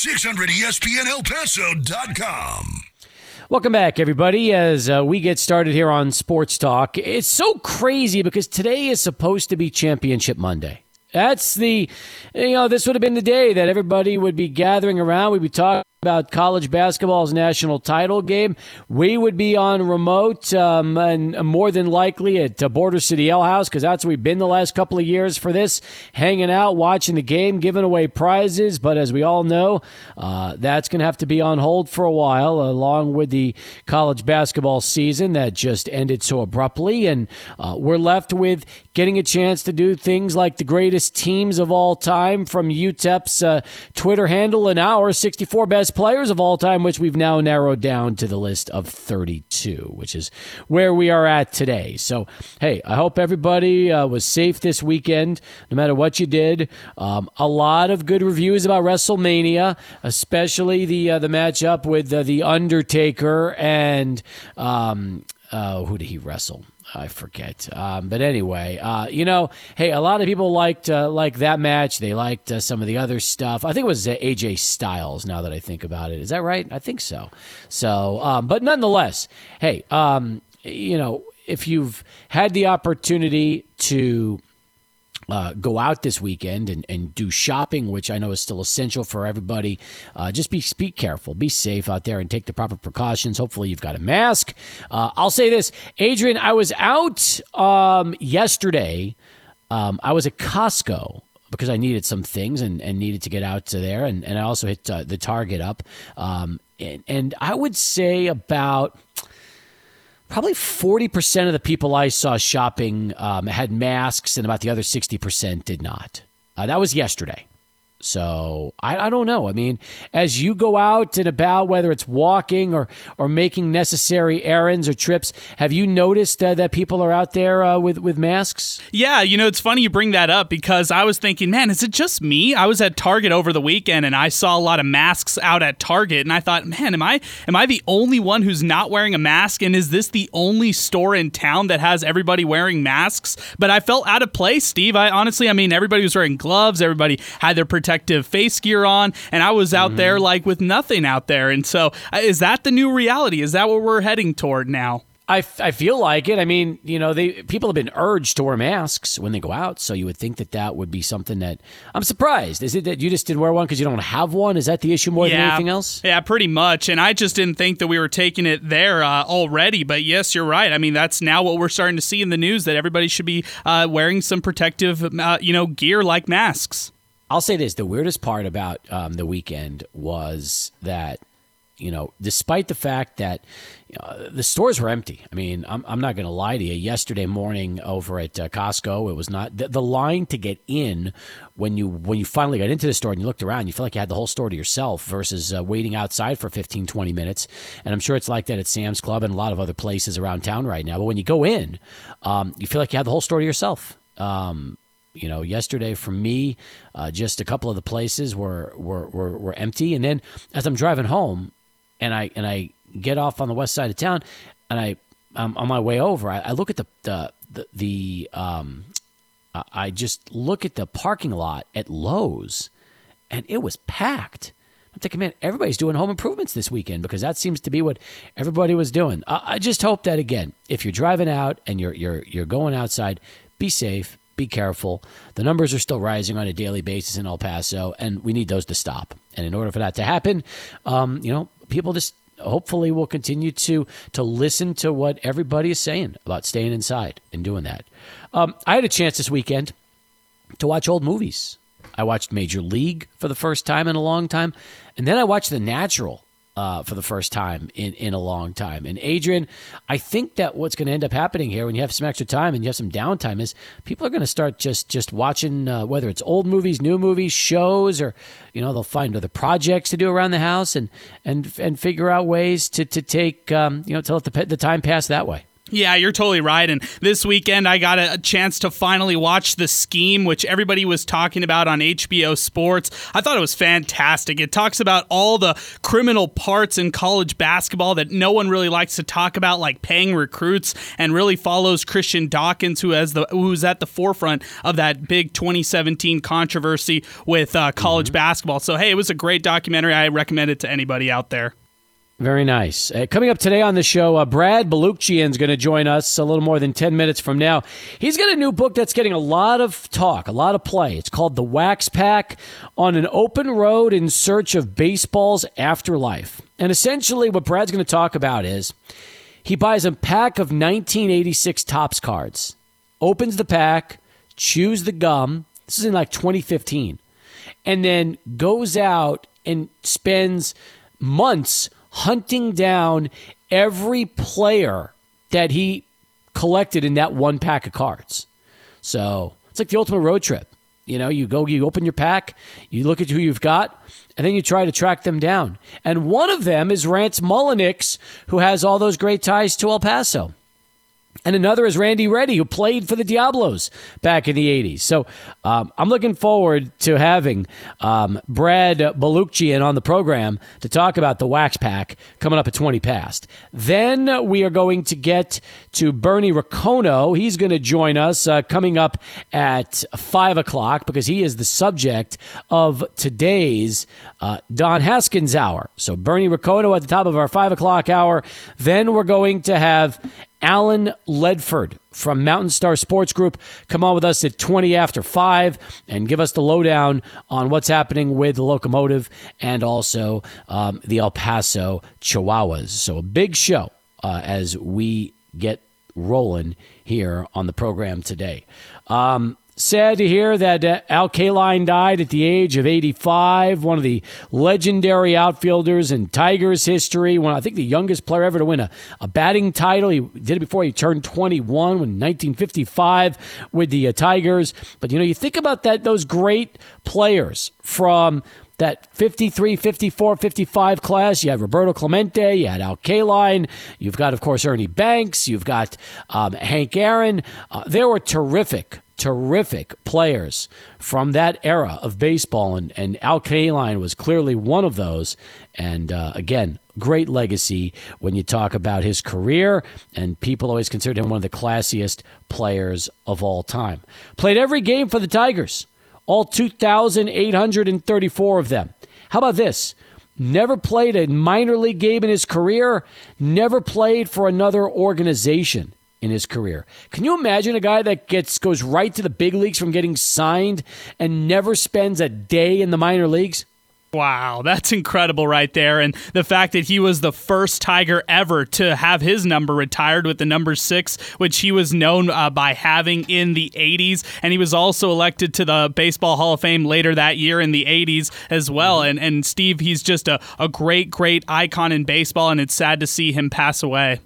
600ESPNElPaso.com. Welcome back, everybody, as uh, we get started here on Sports Talk. It's so crazy because today is supposed to be Championship Monday. That's the, you know, this would have been the day that everybody would be gathering around. We'd be talking about college basketball's national title game. We would be on remote um, and more than likely at uh, Border City L House because that's where we've been the last couple of years for this, hanging out, watching the game, giving away prizes. But as we all know, uh, that's going to have to be on hold for a while, along with the college basketball season that just ended so abruptly. And uh, we're left with getting a chance to do things like the greatest teams of all time from UTEP's uh, Twitter handle and our 64 best players of all time, which we've now narrowed down to the list of 32, which is where we are at today. So, hey, I hope everybody uh, was safe this weekend, no matter what you did. Um, a lot of good reviews about WrestleMania, especially the uh, the matchup with uh, the Undertaker and um, uh, who did he wrestle? I forget. Um, but anyway, uh, you know, hey, a lot of people liked uh, like that match. They liked uh, some of the other stuff. I think it was uh, AJ Styles. Now that I think about it, is that right? I think so. So, um, but nonetheless, hey, um, you know, if you've had the opportunity to uh, go out this weekend and, and do shopping, which I know is still essential for everybody. Uh, just be be careful, be safe out there, and take the proper precautions. Hopefully, you've got a mask. Uh, I'll say this, Adrian. I was out um, yesterday. Um, I was at Costco because I needed some things and, and needed to get out to there, and, and I also hit uh, the Target up. Um, and, and I would say about probably 40% of the people I saw shopping um, had masks, and about the other 60% did not. Uh, that was yesterday. So I, I don't know. I mean, as you go out and about, whether it's walking or or making necessary errands or trips, have you noticed uh, that people are out there uh, with with masks? Yeah, you know, it's funny you bring that up because I was thinking, man, is it just me? I was at Target over the weekend and I saw a lot of masks out at Target, and I thought, man, am I am I the only one who's not wearing a mask? And is this the only store in town that has everybody wearing masks? But I felt out of place, Steve. I honestly, I mean, everybody was wearing gloves, everybody had their protective protective face gear on, and I was out mm-hmm. there like with nothing out there. And so, uh, is that the new reality? Is that what we're heading toward now? I, I feel like it. I mean, you know, they people have been urged to wear masks when they go out, so you would think that that would be something that I'm surprised. Is it that you just didn't wear one because you don't have one? Is that the issue more yeah, than anything else? Yeah, pretty much. And I just didn't think that we were taking it there uh, already. But yes, you're right. I mean, that's now what we're starting to see in the news that everybody should be uh, wearing some protective, uh, you know, gear like masks. I'll say this: the weirdest part about um, the weekend was that you know, despite the fact that you know, the stores were empty. I mean, I'm, I'm not going to lie to you. Yesterday morning over at uh, Costco, it was not the, the, line to get in when you when you finally got into the store and you looked around. You felt like you had the whole store to yourself versus uh, waiting outside for 15, 20 minutes. And I'm sure it's like that at Sam's Club and a lot of other places around town right now. But when you go in, um, you feel like you have the whole store to yourself. Um, you know, yesterday for me, uh, just a couple of the places were, were, were, were empty. And then as I'm driving home and I, and I get off on the west side of town and I, I'm on my way over, I, I look at the, the, the, the um, I just look at the parking lot at Lowe's and it was packed. I'm thinking, man, everybody's doing home improvements this weekend because that seems to be what everybody was doing. I, I just hope that again, if you're driving out and you're you're you're going outside, be safe, be careful. The numbers are still rising on a daily basis in El Paso, and we need those to stop. And in order for that to happen, um, you know, people just hopefully will continue to to listen to what everybody is saying about staying inside and doing that. Um, I had a chance this weekend to watch old movies. I watched Major League for the first time in a long time, and then I watched The Natural uh, for the first time in, in a long time. And Adrian, I think that what's going to end up happening here when you have some extra time and you have some downtime is people are going to start just just watching uh, whether it's old movies, new movies, shows, or you know they'll find other projects to do around the house and and and figure out ways to to take um, you know to let the the time pass that way. Yeah, you're totally right. And this weekend, I got a, chance to finally watch The Scheme, which everybody was talking about on HBO Sports. I thought it was fantastic. It talks about all the criminal parts in college basketball that no one really likes to talk about, like paying recruits, and really follows Christian Dawkins, who has the who's at the forefront of that big 2017 controversy with uh, college mm-hmm. basketball. So, hey, it was a great documentary. I recommend it to anybody out there. Very nice. Uh, coming up today on the show, uh, Brad Balukjian is going to join us a little more than 10 minutes from now. He's got a new book that's getting a lot of talk, a lot of play. It's called The Wax Pack on an Open Road in Search of Baseball's Afterlife. And essentially, what Brad's going to talk about is he buys a pack of 1986 Topps cards, opens the pack, chews the gum. This is in like 2015. And then goes out and spends months hunting down every player that he collected in that one pack of cards. So it's like the ultimate road trip. You know, you go, you open your pack, you look at who you've got, and then you try to track them down. And one of them is Rance Mulliniks, who has all those great ties to El Paso. And another is Randy Ready, who played for the Diablos back in the 80s. So um, I'm looking forward to having um, Brad Balukjian on the program to talk about the Wax Pack coming up at 20 past. Then we are going to get to Bernie Ricono. He's going to join us uh, coming up at 5 o'clock because he is the subject of today's uh, Don Haskins Hour. So Bernie Ricono at the top of our 5 o'clock hour. Then we're going to have Alan Ledford from Mountain Star Sports Group come on with us at 20 after 5 and give us the lowdown on what's happening with the locomotive and also um, the El Paso Chihuahuas. So, a big show uh, as we get rolling here on the program today. Um, Sad to hear that uh, Al Kaline died at the age of 85, one of the legendary outfielders in Tigers history. One, I think the youngest player ever to win a, a batting title. He did it before he turned 21 in 1955 with the uh, Tigers. But you know, you think about that; those great players from that 53, 54, 55 class. You had Roberto Clemente, you had Al Kaline, you've got, of course, Ernie Banks, you've got um, Hank Aaron. Uh, they were terrific terrific players from that era of baseball, and, and Al Kaline was clearly one of those. And uh, again, great legacy when you talk about his career, and people always considered him one of the classiest players of all time. Played every game for the Tigers, all 2,834 of them. How about this? Never played a minor league game in his career, never played for another organization in his career. Can you imagine a guy that gets goes right to the big leagues from getting signed and never spends a day in the minor leagues? Wow, that's incredible right there. And the fact that he was the first Tiger ever to have his number retired with the number six, which he was known uh, by having in the 80s. And he was also elected to the Baseball Hall of Fame later that year in the 80s as well. Mm-hmm. And, and Steve, he's just a, a great, great icon in baseball. And it's sad to see him pass away.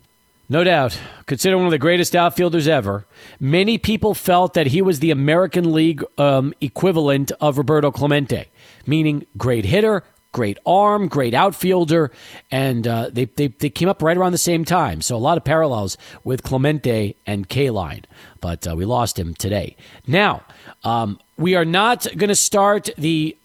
No doubt. Considered one of the greatest outfielders ever. Many people felt that he was the American League um, equivalent of Roberto Clemente, meaning great hitter, great arm, great outfielder, and uh, they, they, they, came up right around the same time. So a lot of parallels with Clemente and Kaline, but uh, we lost him today. Now, um, we are not going to start the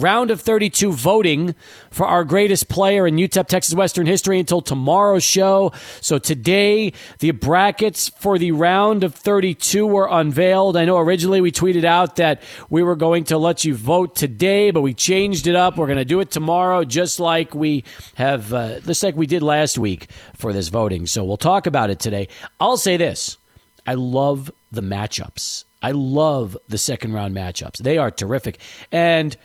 round of 32 voting for our greatest player in UTEP Texas Western history until tomorrow's show. So today, the brackets for the round of 32 were unveiled. I know originally we tweeted out that we were going to let you vote today, but we changed it up. We're going to do it tomorrow, just like we have, uh, just like we did last week for this voting. So we'll talk about it today. I'll say this. I love the matchups. I love the second round matchups. They are terrific. And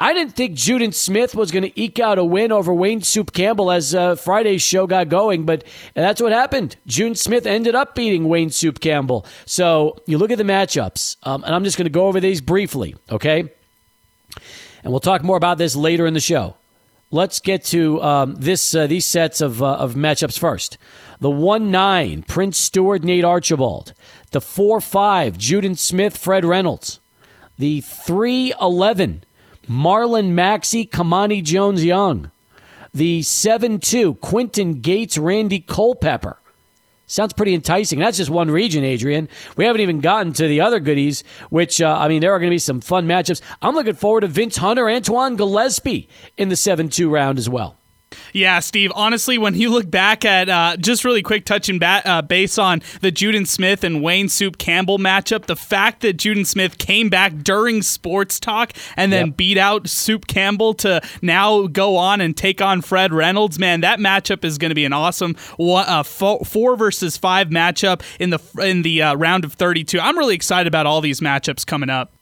I didn't think Juden Smith was going to eke out a win over Wayne Soup Campbell as uh, Friday's show got going, but that's what happened. Juden Smith ended up beating Wayne Soup Campbell. So you look at the matchups, um, and I'm just going to go over these briefly, okay? And we'll talk more about this later in the show. Let's get to um, this uh, these sets of, uh, of matchups first. The 1 9, Prince Stewart, Nate Archibald. The 4 5, Juden Smith, Fred Reynolds. The 3 11, Marlon Maxey, Kamani Jones Young. The 7 2, Quinton Gates, Randy Culpepper. Sounds pretty enticing. That's just one region, Adrian. We haven't even gotten to the other goodies, which, uh, I mean, there are going to be some fun matchups. I'm looking forward to Vince Hunter, Antoine Gillespie in the 7 2 round as well. Yeah, Steve. Honestly, when you look back at uh, just really quick touching ba- uh, base on the Juden Smith and Wayne Soup Campbell matchup, the fact that Juden Smith came back during sports talk and then yep. beat out Soup Campbell to now go on and take on Fred Reynolds, man, that matchup is going to be an awesome one, uh, four, four, versus five matchup in the in the uh, round of 32. I'm really excited about all these matchups coming up.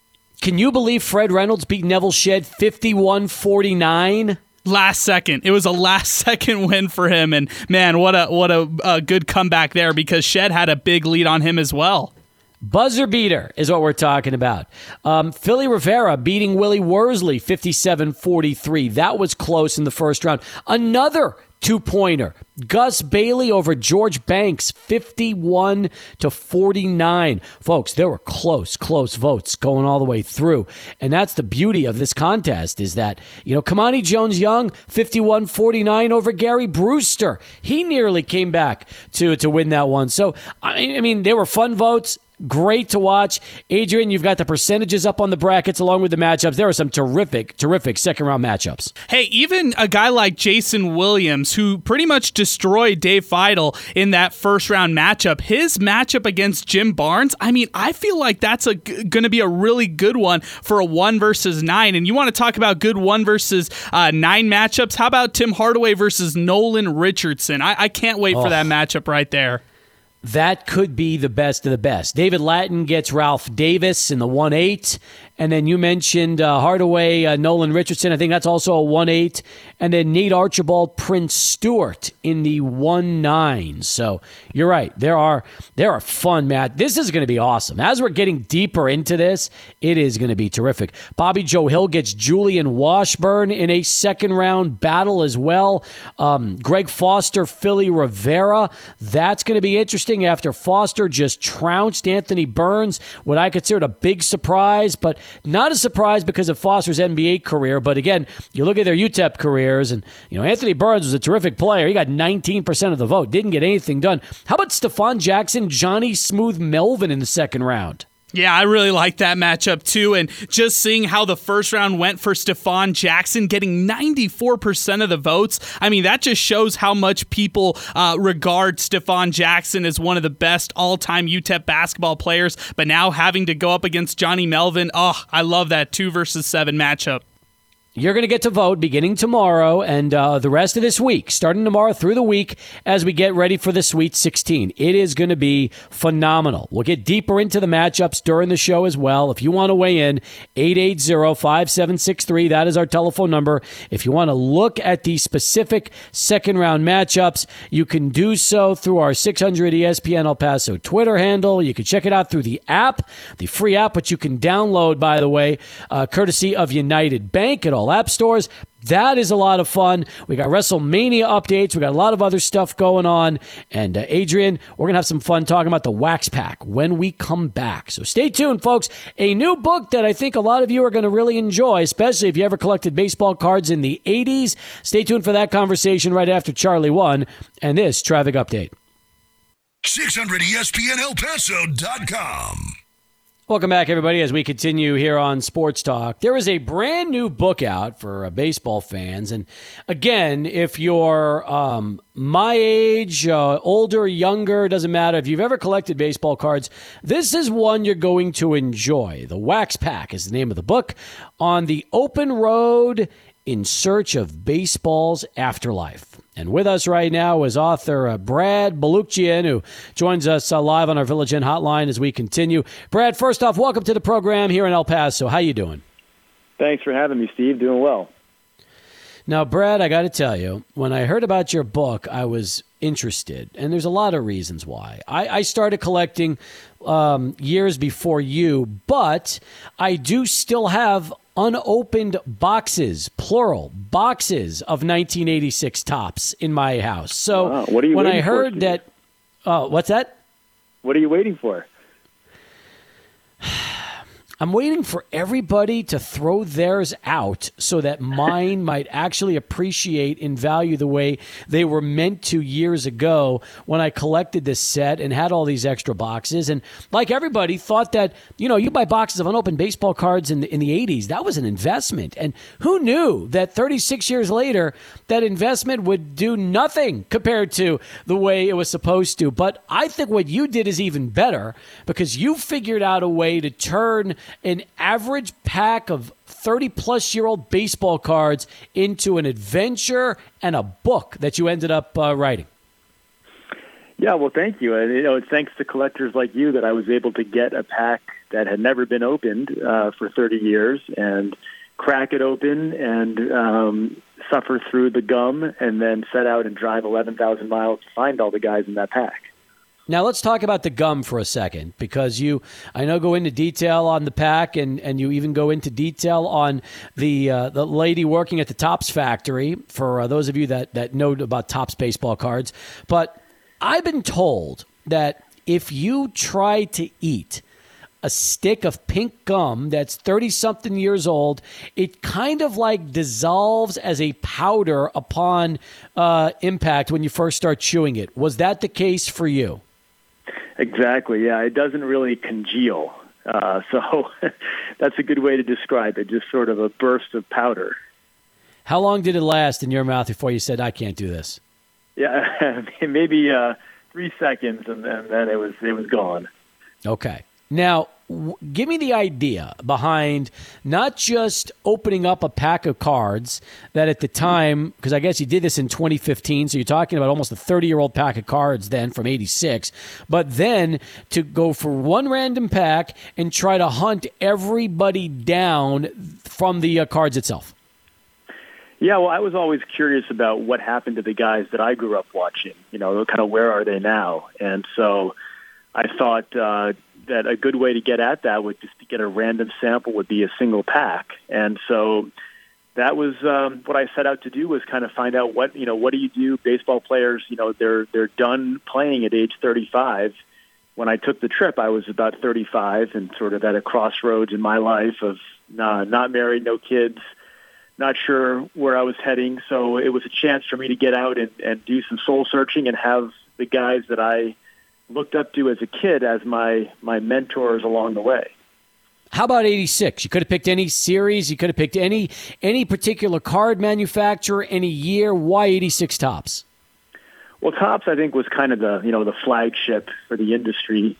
Can you believe Fred Reynolds beat Neville Shed 51 49? Last second. It was a last second win for him, and man, what a what a, a, good comeback there because Shed had a big lead on him as well. Buzzer beater is what we're talking about. Um, Philly Rivera beating Willie Worsley 57 43. That was close in the first round. Another two pointer. Gus Bailey over George Banks, 51 to 49. Folks, there were close, close votes going all the way through. And that's the beauty of this contest is that, you know, Kamani Jones Young, 51 49 over Gary Brewster. He nearly came back to, to win that one. So, I mean, they were fun votes. Great to watch. Adrian, you've got the percentages up on the brackets along with the matchups. There are some terrific, terrific second round matchups. Hey, even a guy like Jason Williams, who pretty much destroyed Dave Feitl in that first round matchup, his matchup against Jim Barnes, I mean, I feel like that's a, going to be a really good one for a one versus nine. And you want to talk about good one versus uh, nine matchups? How about Tim Hardaway versus Nolan Richardson? I, I can't wait oh. for that matchup right there that could be the best of the best. David Lattin gets Ralph Davis in the 1 8. And then you mentioned uh, Hardaway, uh, Nolan Richardson. I think that's also a 1 8. And then Nate Archibald, Prince Stewart in the 1 9. So you're right. There are there are fun, Matt. This is going to be awesome. As we're getting deeper into this, it is going to be terrific. Bobby Joe Hill gets Julian Washburn in a second round battle as well. Um, Greg Foster, Philly Rivera. That's going to be interesting after Foster just trounced Anthony Burns, what I considered a big surprise. But not a surprise because of Foster's NBA career, but again, you look at their UTEP careers, and you know Anthony Burns was a terrific player. He got 19% of the vote, didn't get anything done. How about Stefon Jackson, Johnny Smooth Melvin in the second round? Yeah, I really like that matchup too. And just seeing how the first round went for Stefon Jackson, getting 94% of the votes. I mean, that just shows how much people uh, regard Stefon Jackson as one of the best all time UTEP basketball players. But now having to go up against Johnny Melvin, oh, I love that two versus seven matchup. You're going to get to vote beginning tomorrow and uh, the rest of this week, starting tomorrow through the week as we get ready for the Sweet 16. It is going to be phenomenal. We'll get deeper into the matchups during the show as well. If you want to weigh in, 880-5763, that is our telephone number. If you want to look at the specific second round matchups, you can do so through our 600 ESPN El Paso Twitter handle. You can check it out through the app, the free app, which you can download, by the way, uh, courtesy of United Bank. It all app stores. That is a lot of fun. We got WrestleMania updates. We got a lot of other stuff going on. And uh, Adrian, we're going to have some fun talking about the Wax Pack when we come back. So stay tuned, folks. A new book that I think a lot of you are going to really enjoy, especially if you ever collected baseball cards in the 80s. Stay tuned for that conversation right after Charlie 1 and this traffic update. 600 ESPN El Paso.com. Welcome back, everybody, as we continue here on Sports Talk. There is a brand new book out for uh, baseball fans. And again, if you're um, my age, uh, older, younger, doesn't matter. If you've ever collected baseball cards, this is one you're going to enjoy. The Wax Pack is the name of the book. On the open road in search of baseball's afterlife. And with us right now is author uh, Brad Balukjian, who joins us uh, live on our Village Inn hotline as we continue. Brad, first off, welcome to the program here in El Paso. How you doing? Thanks for having me, Steve. Doing well. Now, Brad, I got to tell you, when I heard about your book, I was interested, and there's a lot of reasons why. I, I started collecting um, years before you, but I do still have unopened boxes, plural, boxes of 1986 Topps in my house. So wow. what are you when I heard for, that, uh, what's that? What are you waiting for? I'm waiting for everybody to throw theirs out so that mine might actually appreciate in value the way they were meant to years ago when I collected this set and had all these extra boxes. And like everybody, thought that, you know, you buy boxes of unopened baseball cards in the, in the 80s, that was an investment. And who knew that 36 years later, that investment would do nothing compared to the way it was supposed to? But I think what you did is even better because you figured out a way to turn an average pack of 30 plus year old baseball cards into an adventure and a book that you ended up uh, writing. Yeah, well, thank you. And, you know, it's thanks to collectors like you that I was able to get a pack that had never been opened uh, for 30 years and crack it open and um, suffer through the gum and then set out and drive 11,000 miles to find all the guys in that pack. Now let's talk about the gum for a second because you, I know, go into detail on the pack and, and you even go into detail on the uh, the lady working at the Topps factory. For uh, those of you that that know about Topps baseball cards, but I've been told that if you try to eat a stick of pink gum that's 30 something years old, it kind of like dissolves as a powder upon uh, impact when you first start chewing it. Was that the case for you? Exactly. Yeah, it doesn't really congeal. Uh, so that's a good way to describe it. Just sort of a burst of powder. How long did it last in your mouth before you said, "I can't do this"? Yeah, maybe uh, three seconds, and then, then it was it was gone. Okay. Now, give me the idea behind not just opening up a pack of cards that at the time, because I guess you did this in 2015, so you're talking about almost a 30 year old pack of cards then from 86, but then to go for one random pack and try to hunt everybody down from the uh, cards itself. Yeah, well, I was always curious about what happened to the guys that I grew up watching. You know, kind of where are they now? And so I thought uh, that a good way to get at that would just to get a random sample would be a single pack. And so that was um, what I set out to do was kind of find out what you know what do you do? Baseball players you know they're they're done playing at age 35 when I took the trip I was about 35 and sort of at a crossroads in my life of uh, not married no kids not sure where I was heading. So it was a chance for me to get out and, and do some soul searching and have the guys that I looked up to as a kid as my my mentors along the way. How about 86? You could have picked any series, you could have picked any any particular card manufacturer, any year. Why 86 Topps? Well, Topps I think was kind of the, you know, the flagship for the industry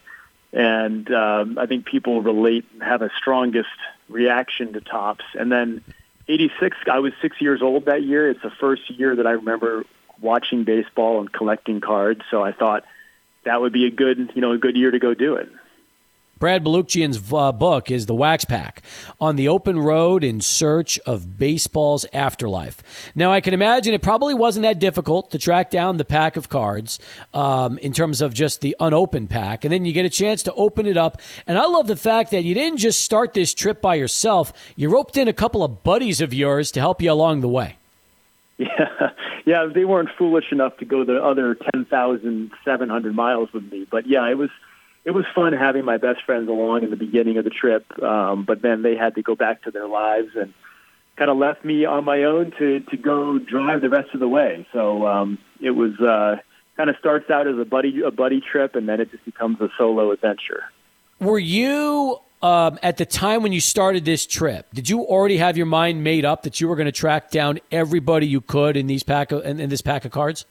and um, I think people relate have a strongest reaction to Topps. And then 86 I was 6 years old that year. It's the first year that I remember watching baseball and collecting cards, so I thought that would be a good, you know, a good year to go do it. Brad Balukjian's uh, book is The Wax Pack on the open road in search of baseball's afterlife. Now, I can imagine it probably wasn't that difficult to track down the pack of cards um, in terms of just the unopened pack. And then you get a chance to open it up. And I love the fact that you didn't just start this trip by yourself, you roped in a couple of buddies of yours to help you along the way. Yeah, yeah, they weren't foolish enough to go the other ten thousand seven hundred miles with me, but yeah, it was it was fun having my best friends along in the beginning of the trip. Um, but then they had to go back to their lives and kind of left me on my own to to go drive the rest of the way. So um, it was uh, kind of starts out as a buddy a buddy trip, and then it just becomes a solo adventure. Were you um, at the time when you started this trip, did you already have your mind made up that you were going to track down everybody you could in these pack of, in, in, this pack of cards?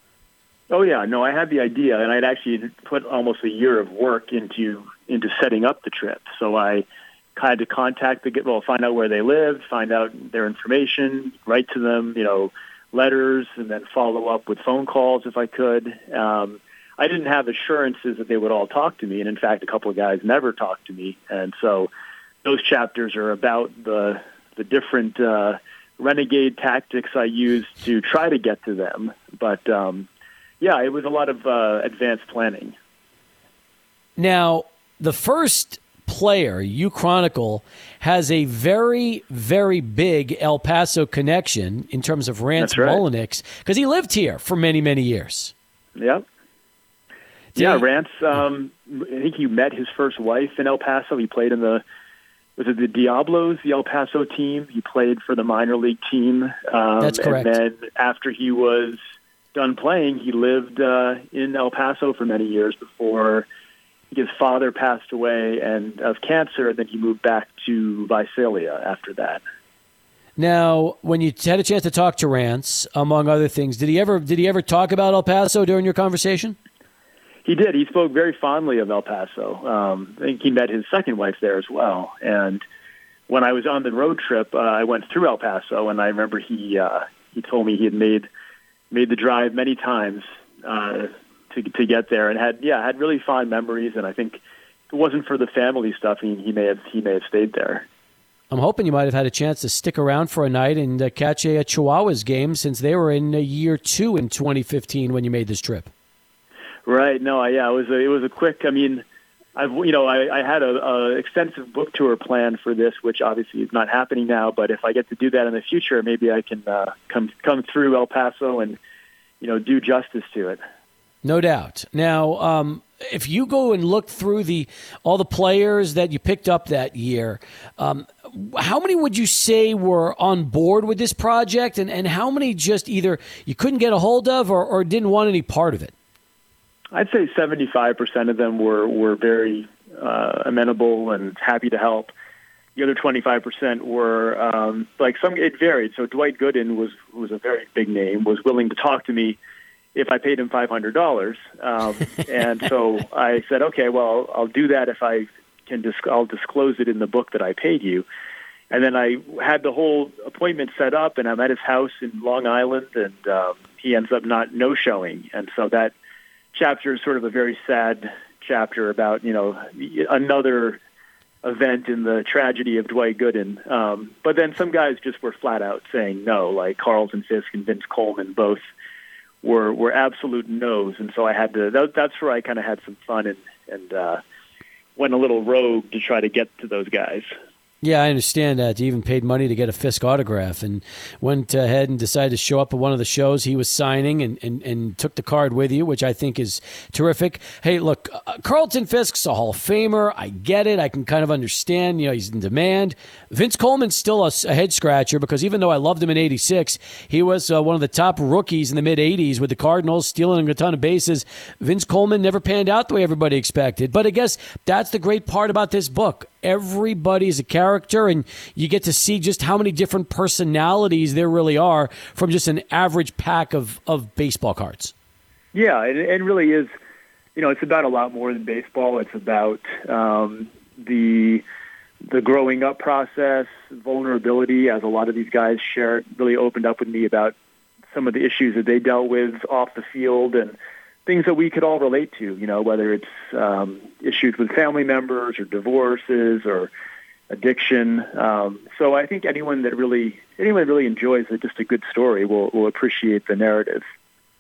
Oh yeah, no, I had the idea, and I'd actually put almost a year of work into into setting up the trip. So I had to contact the well, find out where they lived, find out their information, write to them, you know, letters, and then follow up with phone calls if I could. Um, I didn't have assurances that they would all talk to me, and in fact, a couple of guys never talked to me, and so those chapters are about the the different uh, renegade tactics I used to try to get to them. But um, yeah, it was a lot of uh, advanced planning. Now, the first player you chronicle has a very, very big El Paso connection in terms of Rance right. because he lived here for many, many years. Yep. Yeah, Rance. Um, I think he met his first wife in El Paso. He played in the was it the Diablos, the El Paso team? He played for the minor league team. Um, That's correct. And then after he was done playing, he lived uh, in El Paso for many years before his father passed away and of cancer, and then he moved back to Visalia after that. Now, when you had a chance to talk to Rance, among other things, did he ever did he ever talk about El Paso during your conversation? He did. He spoke very fondly of El Paso. Um, I think he met his second wife there as well. And when I was on the road trip, uh, I went through El Paso, and I remember he uh, he told me he had made made the drive many times uh, to to get there, and had yeah had really fond memories. And I think if it wasn't for the family stuff, he, he may have he may have stayed there. I'm hoping you might have had a chance to stick around for a night and uh, catch a, a Chihuahuas game since they were in year two in 2015 when you made this trip. Right. No. I, Yeah. It was a, it was a quick. I mean, I've you know I, I had a, a extensive book tour plan for this, which obviously is not happening now. But if I get to do that in the future, maybe I can uh, come come through El Paso and you know do justice to it. No doubt. Now, um, if you go and look through the all the players that you picked up that year, um, how many would you say were on board with this project, and, and how many just either you couldn't get a hold of or, or didn't want any part of it? I'd say 75% of them were, were very uh, amenable and happy to help. The other 25% were um, like some. It varied. So Dwight Gooden was who was a very big name. Was willing to talk to me if I paid him five hundred dollars, um, and so I said, okay, well, I'll do that if I can. Dis- I'll disclose it in the book that I paid you. And then I had the whole appointment set up, and I'm at his house in Long Island, and um, he ends up not no showing, and so that chapter is sort of a very sad chapter about you know another event in the tragedy of Dwight Gooden. Um, but then some guys just were flat out saying no, like Carlton Fisk and Vince Coleman both were were absolute no's, and so I had to. That, that's where I kind of had some fun and and uh, went a little rogue to try to get to those guys. Yeah, I understand that. He even paid money to get a Fisk autograph and went ahead and decided to show up at one of the shows he was signing and, and, and took the card with you, which I think is terrific. Hey, look, uh, Carlton Fisk's a Hall of Famer. I get it. I can kind of understand. You know, he's in demand. Vince Coleman's still a, a head scratcher because even though I loved him in 86, he was uh, one of the top rookies in the mid 80s with the Cardinals, stealing a ton of bases. Vince Coleman never panned out the way everybody expected. But I guess that's the great part about this book everybody's a character and you get to see just how many different personalities there really are from just an average pack of, of baseball cards. Yeah, it, it really is. You know, it's about a lot more than baseball. It's about um, the the growing up process, vulnerability, as a lot of these guys shared, really opened up with me about some of the issues that they dealt with off the field and things that we could all relate to, you know, whether it's um, issues with family members or divorces or addiction. Um, so I think anyone that really anyone that really enjoys it, just a good story will will appreciate the narrative.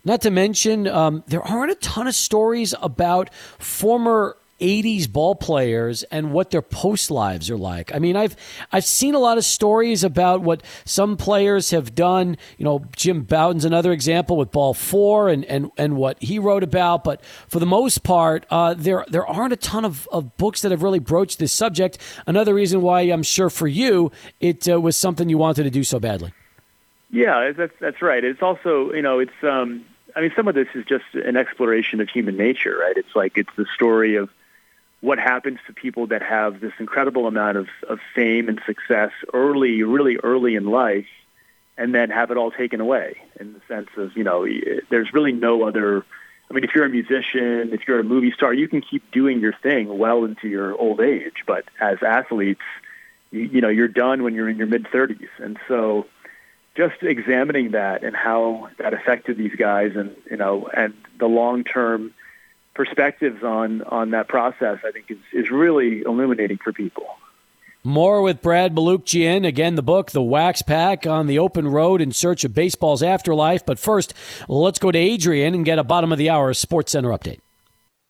Not to mention, um, there aren't a ton of stories about former 80s ball players and what their post lives are like. I mean, I've I've seen a lot of stories about what some players have done. You know, Jim Bouton's another example with Ball Four and and, and what he wrote about. But for the most part, uh, there there aren't a ton of, of books that have really broached this subject. Another reason why I'm sure for you it uh, was something you wanted to do so badly. Yeah, that's that's right. It's also you know it's um, I mean some of this is just an exploration of human nature, right? It's like it's the story of what happens to people that have this incredible amount of, of fame and success early, really early in life, and then have it all taken away in the sense of, you know, there's really no other. I mean, if you're a musician, if you're a movie star, you can keep doing your thing well into your old age. But as athletes, you, you know, you're done when you're in your mid 30s. And so just examining that and how that affected these guys and, you know, and the long term perspectives on on that process, I think is is really illuminating for people. More with Brad Balukjian. Again, the book, The Wax Pack on the Open Road in Search of Baseball's Afterlife. But first, let's go to Adrian and get a bottom of the hour Sports Center update.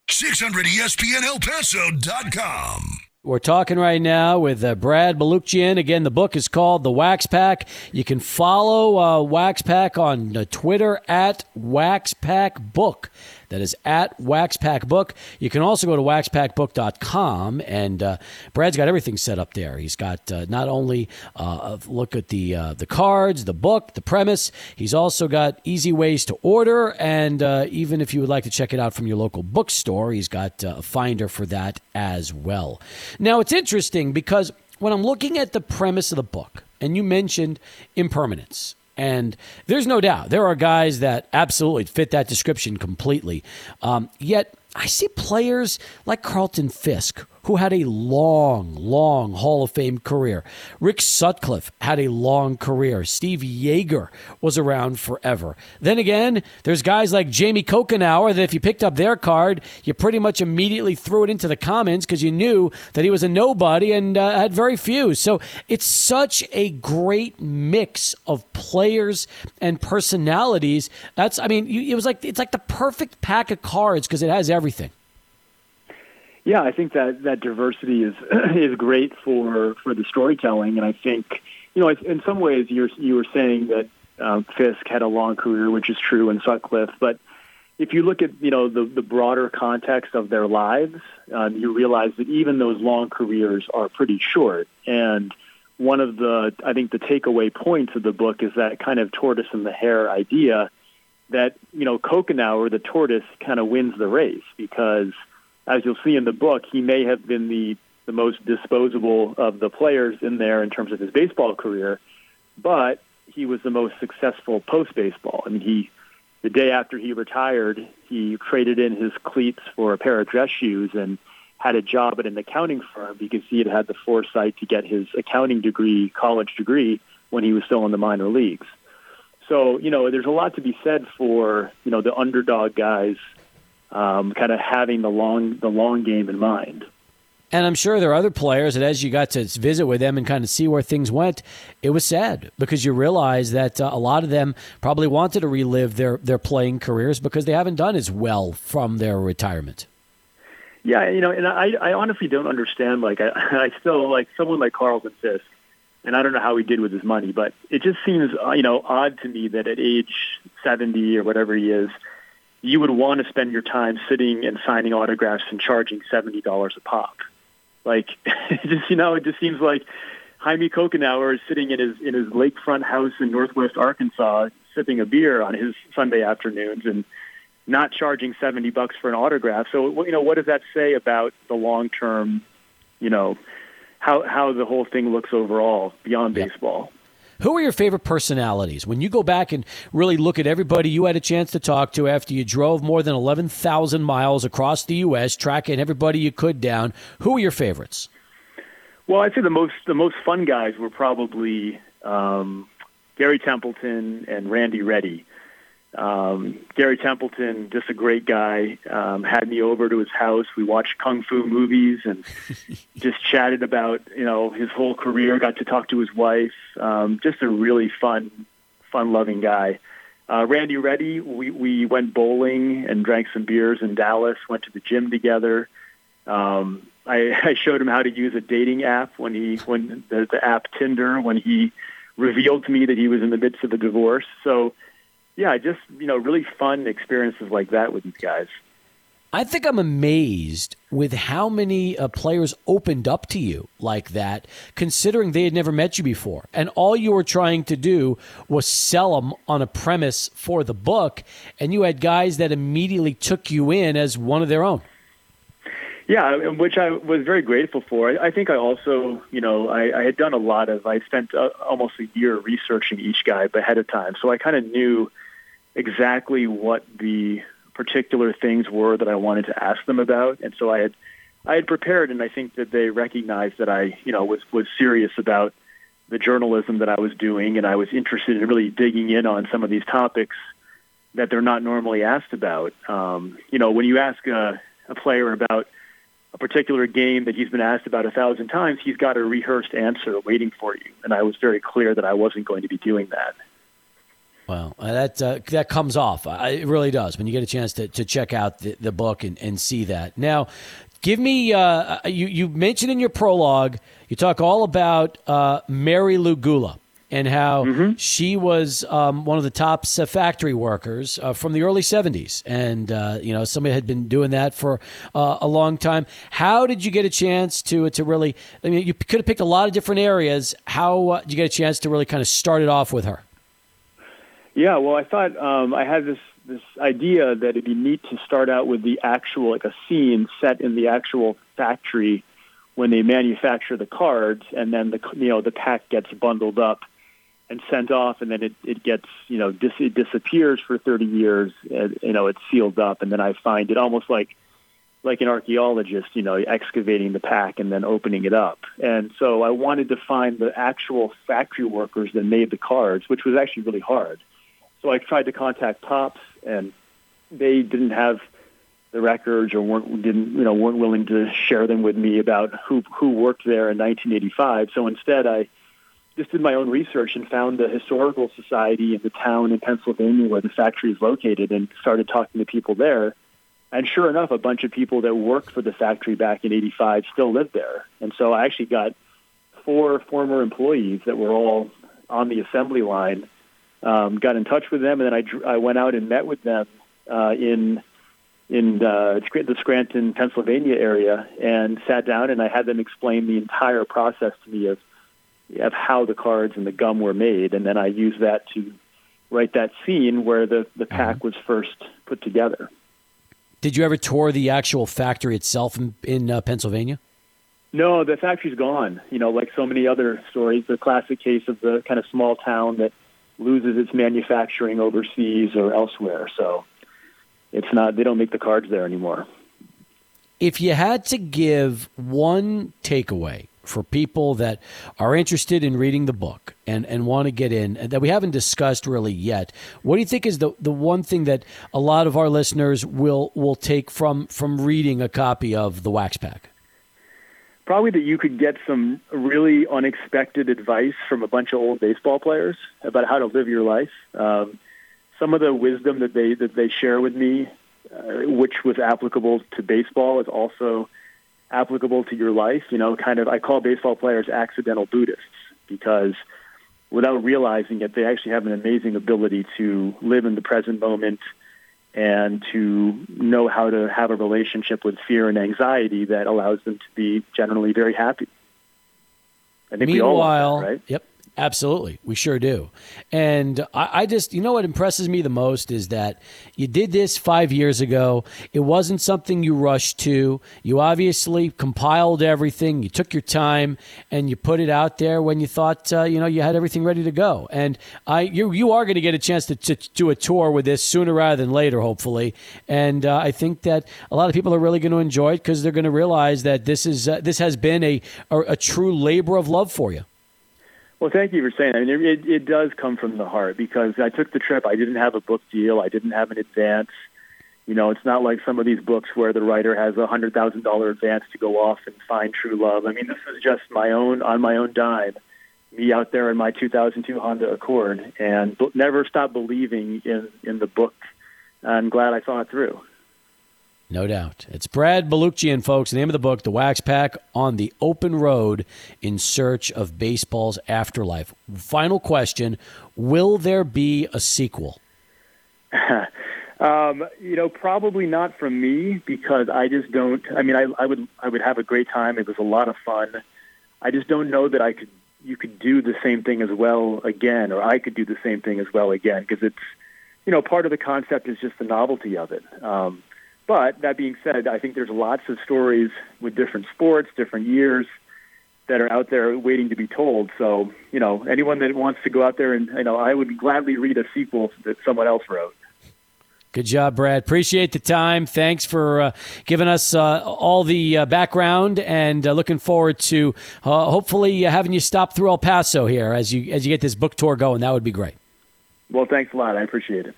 600 espn el ESPNElPaso.com. We're talking right now with uh, Brad Balukjian. Again, the book is called The Wax Pack. You can follow uh, Wax Pack on uh, Twitter at Wax Pack Book. That is at Waxpack Book. You can also go to waxpackbook.com, and uh, Brad's got everything set up there. He's got uh, not only uh, a look at the uh, the cards, the book, the premise. He's also got easy ways to order, and uh, even if you would like to check it out from your local bookstore, he's got uh, a finder for that as well. Now it's interesting because when I'm looking at the premise of the book, and you mentioned impermanence. And there's no doubt there are guys that absolutely fit that description completely. Um, yet I see players like Carlton Fisk who had a long, long Hall of Fame career. Rick Sutcliffe had a long career. Steve Yeager was around forever. Then again, there's guys like Jaime Cocanower that if you picked up their card, you pretty much immediately threw it into the comments because you knew that he was a nobody and uh, had very few. So it's such a great mix of players and personalities. That's, I mean, you, it was like it's like the perfect pack of cards because it has everything. Yeah, I think that that diversity is is great for for the storytelling, and I think you know in some ways you you were saying that um, Fisk had a long career, which is true, and Sutcliffe, but if you look at you know the the broader context of their lives, um, you realize that even those long careers are pretty short. And one of the I think the takeaway points of the book is that kind of tortoise and the hare idea that you know Cocanower, the tortoise, kind of wins the race because as you'll see in the book, he may have been the, the most disposable of the players in there in terms of his baseball career, but he was the most successful post baseball. I mean, he the day after he retired, he traded in his cleats for a pair of dress shoes and had a job at an accounting firm because he had had the foresight to get his accounting degree, college degree, when he was still in the minor leagues. So, you know, there's a lot to be said for, you know, the underdog guys um, kind of having the long the long game in mind. And I'm sure there are other players that, as you got to visit with them and kind of see where things went, it was sad because you realize that uh, a lot of them probably wanted to relive their, their playing careers because they haven't done as well from their retirement. Yeah, you know, and I, I honestly don't understand. Like, I, I still like someone like Carlton Fisk, and I don't know how he did with his money, but it just seems, uh, you know, odd to me that at age 70 or whatever he is, you would want to spend your time sitting and signing autographs and charging seventy dollars a pop. Like, just you know, it just seems like Jaime Cocanower is sitting in his in his lakefront house in Northwest Arkansas, sipping a beer on his Sunday afternoons and not charging seventy bucks for an autograph. So, you know, what does that say about the long term, you know, how how the whole thing looks overall beyond baseball? Who are your favorite personalities? When you go back and really look at everybody you had a chance to talk to after you drove more than 11,000 miles across the U.S., tracking everybody you could down, who are your favorites? Well, I'd say the most the most fun guys were probably um, Gary Templeton and Randy Ready. Um, Gary Templeton, just a great guy, um, had me over to his house. We watched kung fu movies and just chatted about you know his whole career. Got to talk to his wife. Um, just a really fun, fun-loving guy. Uh, Randy Ready, we we went bowling and drank some beers in Dallas. Went to the gym together. Um, I, I showed him how to use a dating app when he when the, the app Tinder when he revealed to me that he was in the midst of a divorce. So yeah, just you know, really fun experiences like that with these guys. I think I'm amazed with how many uh, players opened up to you like that, considering they had never met you before, and all you were trying to do was sell them on a premise for the book, and you had guys that immediately took you in as one of their own. Yeah, which I was very grateful for. I think I also, you know, I, I had done a lot of. I spent uh, almost a year researching each guy ahead of time, so I kind of knew exactly what the particular things were that I wanted to ask them about, and so I had I had prepared, and I think that they recognized that I, you know, was was serious about the journalism that I was doing, and I was interested in really digging in on some of these topics that they're not normally asked about. Um, you know, when you ask a, a player about a particular game that he's been asked about a thousand times, he's got a rehearsed answer waiting for you, and I was very clear that I wasn't going to be doing that. Well, uh, that uh, that comes off. Uh, it really does when you get a chance to, to check out the, the book and, and see that. Now, give me uh, you you mentioned in your prologue you talk all about uh, Mary Lou Gula and how mm-hmm. she was um, one of the top factory workers uh, from the early 70s. And, uh, you know, somebody had been doing that for uh, a long time. How did you get a chance to, to really, I mean, you could have picked a lot of different areas. How uh, did you get a chance to really kind of start it off with her? Yeah, well, I thought um, I had this this idea that it'd be neat to start out with the actual like a scene set in the actual factory when they manufacture the cards, and then the you know the pack gets bundled up and sent off, and then it it gets you know dis- it disappears for 30 years. And, you know it's sealed up, and then I find it almost like like an archaeologist, you know, excavating the pack and then opening it up. And so I wanted to find the actual factory workers that made the cards, which was actually really hard. So I tried to contact Topps, and they didn't have the records or weren't didn't you know weren't willing to share them with me about who who worked there in 1985. So instead, I just did my own research and found the historical society in the town in Pennsylvania where the factory is located, and started talking to people there. And sure enough, a bunch of people that worked for the factory back in '85 still live there. And so I actually got four former employees that were all on the assembly line um, got in touch with them, and then I, I went out and met with them uh, in in uh, the Scranton, Pennsylvania area, and sat down and I had them explain the entire process to me of of how the cards and the gum were made, and then I used that to write that scene where the the pack mm-hmm. was first put together. Did you ever tour the actual factory itself in, in uh, Pennsylvania? No, the factory's gone. You know, like so many other stories, the classic case of the kind of small town that loses its manufacturing overseas or elsewhere. So it's not they don't make the cards there anymore. If you had to give one takeaway for people that are interested in reading the book and, and want to get in that we haven't discussed really yet, what do you think is the, the one thing that a lot of our listeners will will take from from reading a copy of the Wax Pack? probably that you could get some really unexpected advice from a bunch of old baseball players about how to live your life. Um, some of the wisdom that they that they share with me, uh, which was applicable to baseball, is also applicable to your life. You know, kind of I call baseball players accidental Buddhists because without realizing it, they actually have an amazing ability to live in the present moment and to know how to have a relationship with fear and anxiety that allows them to be generally very happy. I think Meanwhile, we all that, right? Yep. Absolutely. We sure do. And I, I, just, you know what impresses me the most is that you did this five years ago. It wasn't something you rushed to. You obviously compiled everything. You took your time and you put it out there when you thought, uh, you know, you had everything ready to go. And I, you, you are going to get a chance to, to, do a tour with this sooner rather than later, hopefully. And uh, I think that a lot of people are really going to enjoy it because they're going to realize that this is, uh, this has been a, a, a true labor of love for you. Well, thank you for saying that. I mean, it, it does come from the heart because I took the trip. I didn't have a book deal. I didn't have an advance. You know, it's not like some of these books where the writer has a hundred thousand dollar advance to go off and find true love. I mean, this is just my own on my own dime, me out there in my 2002 Honda Accord, and never stop believing in in the book. I'm glad I saw it through. No doubt. It's Brad Balukjian, folks. The name of the book, The Wax Pack on the Open Road in Search of Baseball's Afterlife. Final question Will there be a sequel? um, you know, probably not from me because I just don't. I mean, I, I would I would have a great time. It was a lot of fun. I just don't know that I could. You could do the same thing as well again, or I could do the same thing as well again because it's, you know, part of the concept is just the novelty of it. Um, but that being said, I think there's lots of stories with different sports, different years that are out there waiting to be told. So, you know, anyone that wants to go out there and, you know, I would gladly read a sequel that someone else wrote. Good job, Brad. Appreciate the time. Thanks for uh, giving us uh, all the uh, background, and uh, looking forward to uh, hopefully having you stop through El Paso here as you as you get this book tour going. That would be great. Well, thanks a lot. I appreciate it.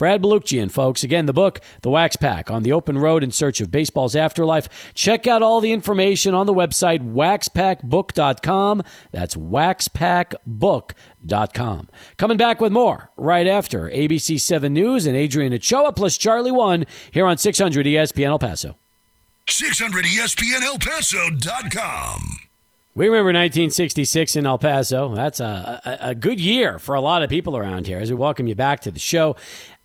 Brad Balukjian, folks. Again, the book, The Wax Pack, on the open road in search of baseball's afterlife. Check out all the information on the website, waxpackbook.com. That's waxpackbook.com. Coming back with more right after ABC 7 News and Adrian Ochoa plus Charlie 1 here on 600 ESPN El Paso. 600 ESPN El Paso.com. We remember 1966 in El Paso. That's a, a, a, good year for a lot of people around here. As we welcome you back to the show,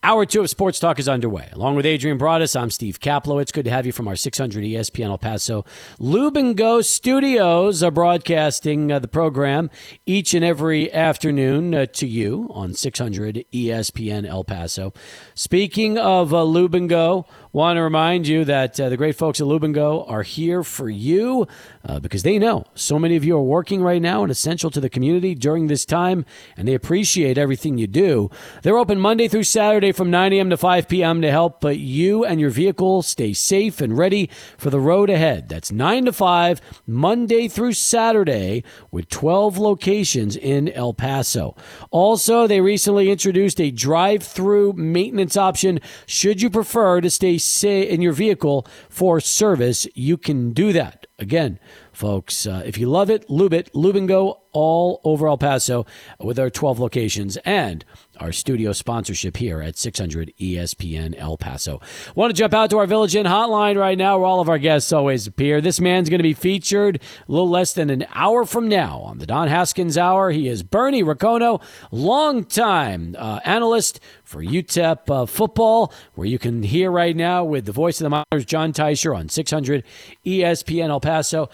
Hour two of Sports Talk is underway. Along with Adrian Broadus, I'm Steve Kaplow. It's good to have you from our 600 ESPN El Paso Lube and Go studios, are broadcasting uh, the program each and every afternoon uh, to you on 600 ESPN El Paso. Speaking of uh, Lube and Go, want to remind you that uh, the great folks at Lube and Go are here for you uh, because they know so many of you are working right now and essential to the community during this time, and they appreciate everything you do. They're open Monday through Saturday from 9 a.m. to 5 p.m. to help but you and your vehicle stay safe and ready for the road ahead. That's 9 to 5, Monday through Saturday, with 12 locations in El Paso. Also, they recently introduced a drive through maintenance option should you prefer to stay in your vehicle for service, you can do that. Again, folks, uh, if you love it, lube it, lube and go all over El Paso with our 12 locations and our studio sponsorship here at 600 ESPN El Paso. Want to jump out to our Village Inn hotline right now where all of our guests always appear. This man's going to be featured a little less than an hour from now on the Don Haskins Hour. He is Bernie Ricono, longtime uh, analyst for UTEP uh, football, where you can hear right now with the voice of the Miners, John Teicher on 600 ESPN El Paso.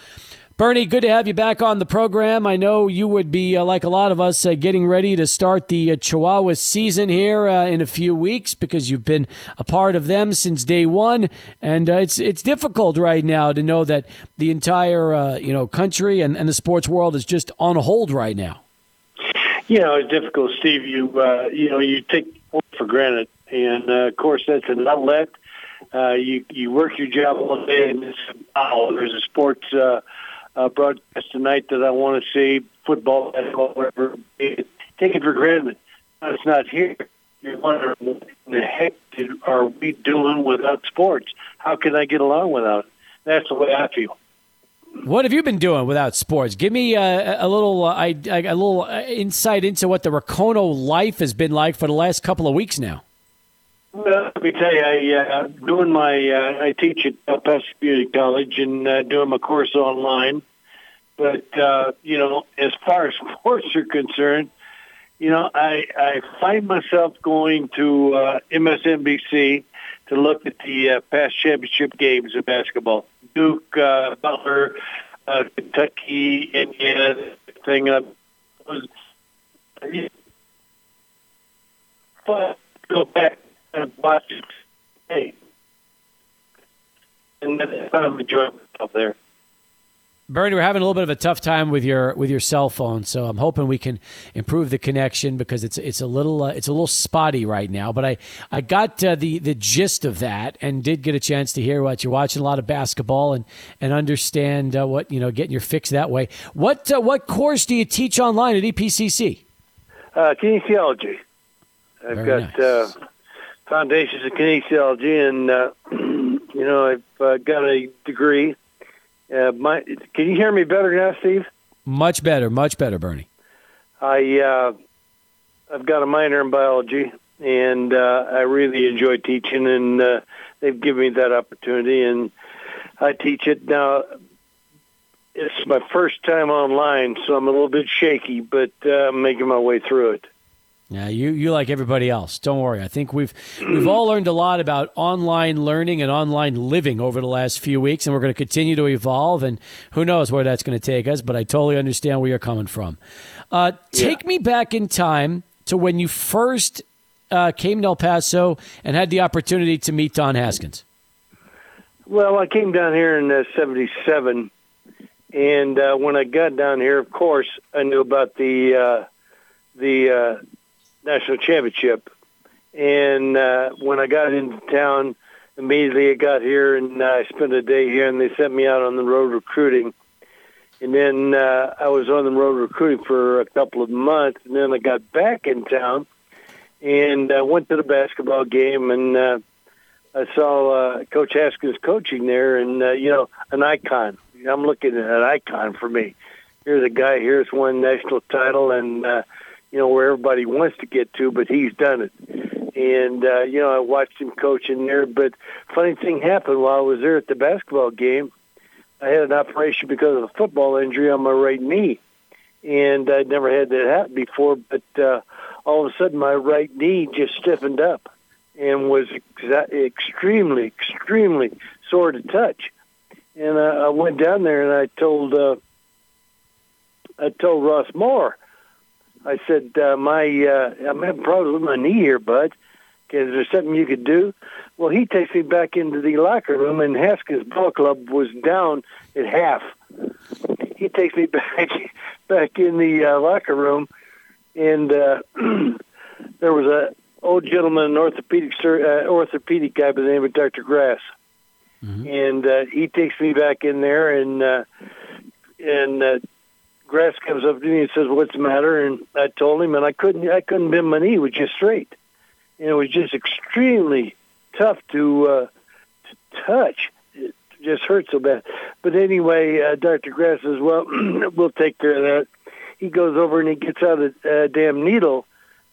Bernie, good to have you back on the program. I know you would be, uh, like a lot of us, uh, getting ready to start the uh, Chihuahua season here uh, in a few weeks because you've been a part of them since day one, and uh, it's it's difficult right now to know that the entire uh, you know country and, and the sports world is just on hold right now. You know, it's difficult, Steve. You you know you take for granted, and of course that's an outlet. you you work your job all day, and it's, oh, there's a sports uh, broadcast tonight that I want to see, football, basketball, whatever. Take it for granted. It's not here. You're wondering, what the heck did, are we doing without sports? How can I get along without it? That's the way I feel. What have you been doing without sports? Give me uh, a little, uh, a little uh, insight into what the Ricono life has been like for the last couple of weeks now. Well, let me tell you, I uh, doing my uh, I teach at El Paso Community College and uh, doing my course online. But uh, you know, as far as sports are concerned, you know, I I find myself going to uh, MSNBC to look at the uh, past championship games of basketball. Duke, uh, Butler, uh, Kentucky, Indiana, thing. Was, but go back and watch it. Hey. And then I'm enjoying myself there. Bernie, we're having a little bit of a tough time with your with your cell phone, so I'm hoping we can improve the connection because it's it's a little uh, it's a little spotty right now. But I I got uh, the the gist of that and did get a chance to hear what you're watching a lot of basketball and and understand uh, what you know getting your fix that way. What uh, what course do you teach online at EPCC? Uh, kinesiology. I've Very got nice. Foundations of kinesiology, and uh, you know I've uh, got a degree. Uh, my, can you hear me better now, Steve? Much better, much better, Bernie. I uh, I've got a minor in biology, and uh, I really enjoy teaching, and uh, they've given me that opportunity, and I teach it now. It's my first time online, so I'm a little bit shaky, but uh, I'm making my way through it. Yeah, you you like everybody else. Don't worry. I think we've we've all learned a lot about online learning and online living over the last few weeks, and we're going to continue to evolve. And who knows where that's going to take us? But I totally understand where you're coming from. Uh, take yeah. me back in time to when you first uh, came to El Paso and had the opportunity to meet Don Haskins. Well, I came down here in '77, uh, and uh, when I got down here, of course, I knew about the uh, the uh, national championship. And uh, when I got into town, immediately I got here and uh, I spent a day here, and they sent me out on the road recruiting. And then uh, I was on the road recruiting for a couple of months, and then I got back in town and uh, went to the basketball game, and uh, I saw uh, Coach Haskins coaching there, and uh, you know, an icon. I'm looking at an icon for me. Here's a guy. Here's one national title, and uh, you know, where everybody wants to get to, but he's done it. And, uh, you know, I watched him coach in there. But funny thing happened while I was there at the basketball game. I had an operation because of a football injury on my right knee, and I'd never had that happen before. But uh, all of a sudden, my right knee just stiffened up and was exa- extremely, extremely sore to touch. And uh, I went down there and I told uh, I told Ross Moore, I said, uh, my uh, I'm having problems with my knee here, bud. Is there something you could do? Well, he takes me back into the locker room, and Haskins Ball Club was down at half. He takes me back back in the uh, locker room, and uh, there was a old gentleman, an orthopedic sur- uh, orthopedic guy by the name of Doctor Grass, and uh, he takes me back in there, and uh, and uh, Grass comes up to me and says, "What's the matter?" And I told him, and I couldn't I couldn't bend my knee; it was just straight, and it was just extremely tough to uh, to touch. It just hurt so bad. But anyway, uh, Doctor Grass says, "Well, we'll take care of that." He goes over and he gets out a uh, damn needle,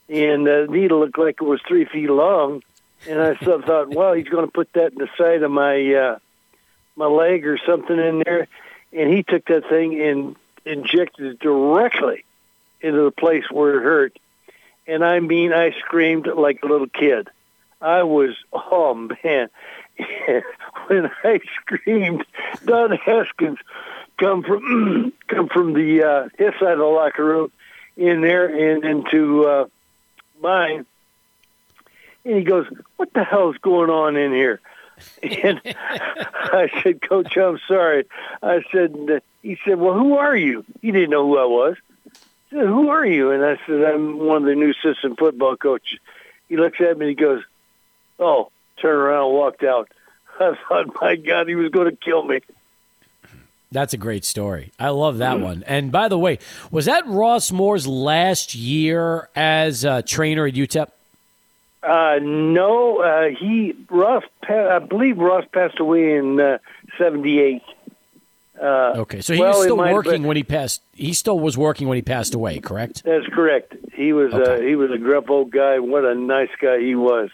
and the needle looked like it was three feet long. And I sort of thought, well, he's going to put that in the side of my uh, my leg or something in there. And he took that thing and injected directly into the place where it hurt. And I mean, I screamed like a little kid. I was, oh man, when I screamed, Don Haskins come from come from the uh, his side of the locker room in there and into uh, mine, and he goes, "What the hell's going on in here?" And I said, "Coach, I'm sorry." I said, "He said, well, who are you?" He didn't know who I was. He said, "Who are you?" And I said, "I'm one of the new assistant football coaches." He looks at me and he goes, "Oh." Turned around and walked out. I thought, my God, he was going to kill me. That's a great story. I love that mm-hmm. one. And by the way, was that Ross Moore's last year as a trainer at UTEP? Uh, no, uh, he Ross. Pa- I believe Ross passed away in uh, '78. Uh, Okay, so he well, was still working when he passed. He still was working when he passed away, correct? That's correct. He was uh, he was a gruff old guy. What a nice guy he was.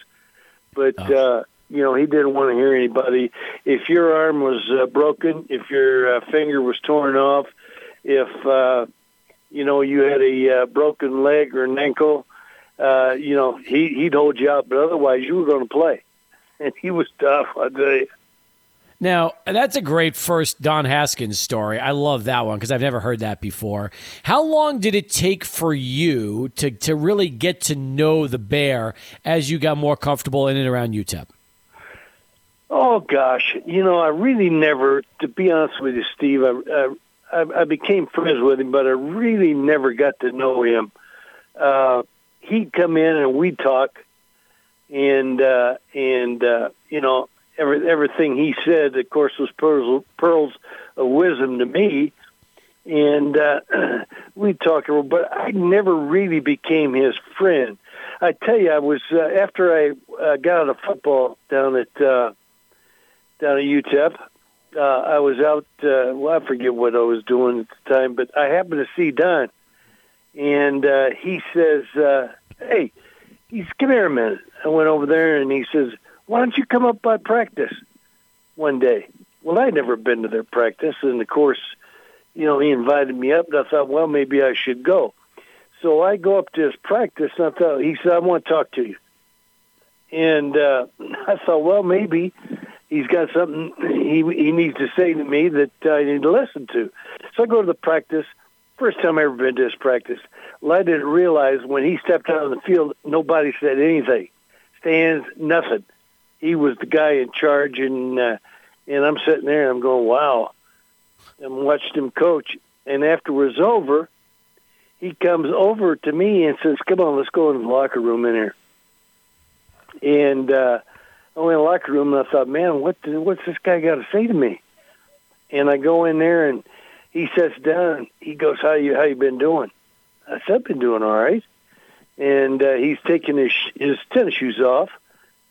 But Oh. uh, you know, he didn't want to hear anybody. If your arm was uh, broken, if your uh, finger was torn off, if uh, you know you had a uh, broken leg or an ankle, uh, you know he he'd hold you out. But otherwise, you were going to play. And he was tough. I tell you. Now, that's a great first Don Haskins story. I love that one because I've never heard that before. How long did it take for you to, to really get to know the bear as you got more comfortable in and around UTEP? Oh gosh, you know, I really never, to be honest with you, Steve, I, I, I became friends with him, but I really never got to know him. Uh, he'd come in and we'd talk, and uh, and uh, you know, every, everything he said, of course, was pearls, pearls of wisdom to me. And uh, we'd talk, but I never really became his friend. I tell you, I was uh, after I uh, got out of football down at. Uh, down at UTEP. Uh, I was out. Uh, well, I forget what I was doing at the time, but I happened to see Don, and uh, he says, uh, "Hey, he's come here a minute." I went over there, and he says, "Why don't you come up by practice one day?" Well, I'd never been to their practice, and of course, you know, he invited me up, and I thought, well, maybe I should go. So I go up to his practice, and I thought, he said, "I want to talk to you," and uh, I thought, well, maybe he's got something he he needs to say to me that I need to listen to. So I go to the practice. First time I ever been to his practice. I didn't realize when he stepped out on the field, nobody said anything. Stands, nothing. He was the guy in charge, and uh, and I'm sitting there and I'm going, wow. And watched him coach. And after it was over, he comes over to me and says, "Come on, let's go in the locker room in here." And uh, I went in the locker room and I thought, man, what the, what's this guy got to say to me? And I go in there and he sits down. He goes, "How you how you been doing?" I said, "I've been doing all right." And uh, he's taking his his tennis shoes off,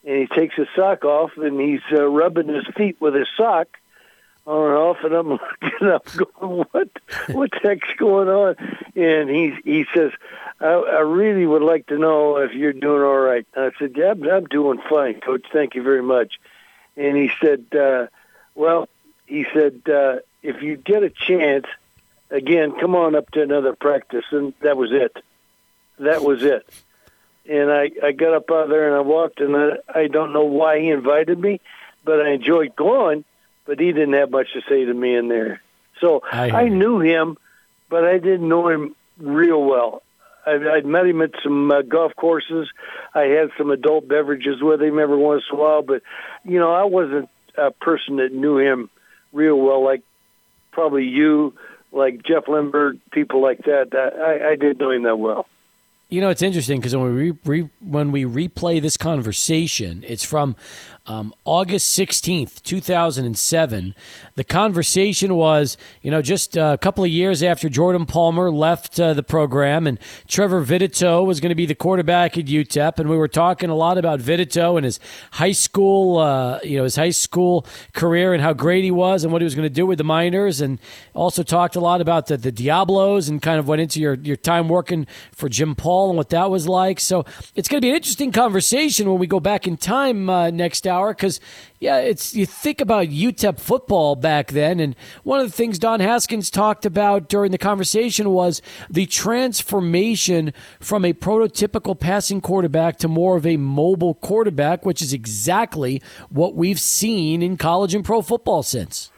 and he takes his sock off, and he's uh, rubbing his feet with his sock on and off. And I'm looking up, going, "What what the heck's going on?" And he he says, I, I really would like to know if you're doing all right. I said, Yeah, I'm, I'm doing fine, Coach. Thank you very much. And he said, uh, Well, he said, uh, if you get a chance, again, come on up to another practice, and that was it. That was it. And I, I got up out there and I walked, and I, I don't know why he invited me, but I enjoyed going. But he didn't have much to say to me in there. So I I, knew him, but I didn't know him real well. I, I'd met him at some uh, golf courses. I had some adult beverages with him every once in a while, but you know, I wasn't a person that knew him real well, like probably you, like Jeff Lindbergh, people like that. I, I didn't know him that well. You know, it's interesting because when we re- when we replay this conversation, it's from um, August sixteenth, two thousand and seven. The conversation was, you know, just a couple of years after Jordan Palmer left uh, the program, and Trevor Vittatoe was going to be the quarterback at UTEP, and we were talking a lot about Vittatoe and his high school, uh, you know, his high school career and how great he was and what he was going to do with the Miners, and also talked a lot about the, the Diablos and kind of went into your your time working for Jim Paul and what that was like. So it's going to be an interesting conversation when we go back in time uh, next hour because yeah, it's you think about UTEP football back then, and one of the things Don Haskins talked about during the conversation was the transformation from a prototypical passing quarterback to more of a mobile quarterback, which is exactly what we've seen in college and pro football since.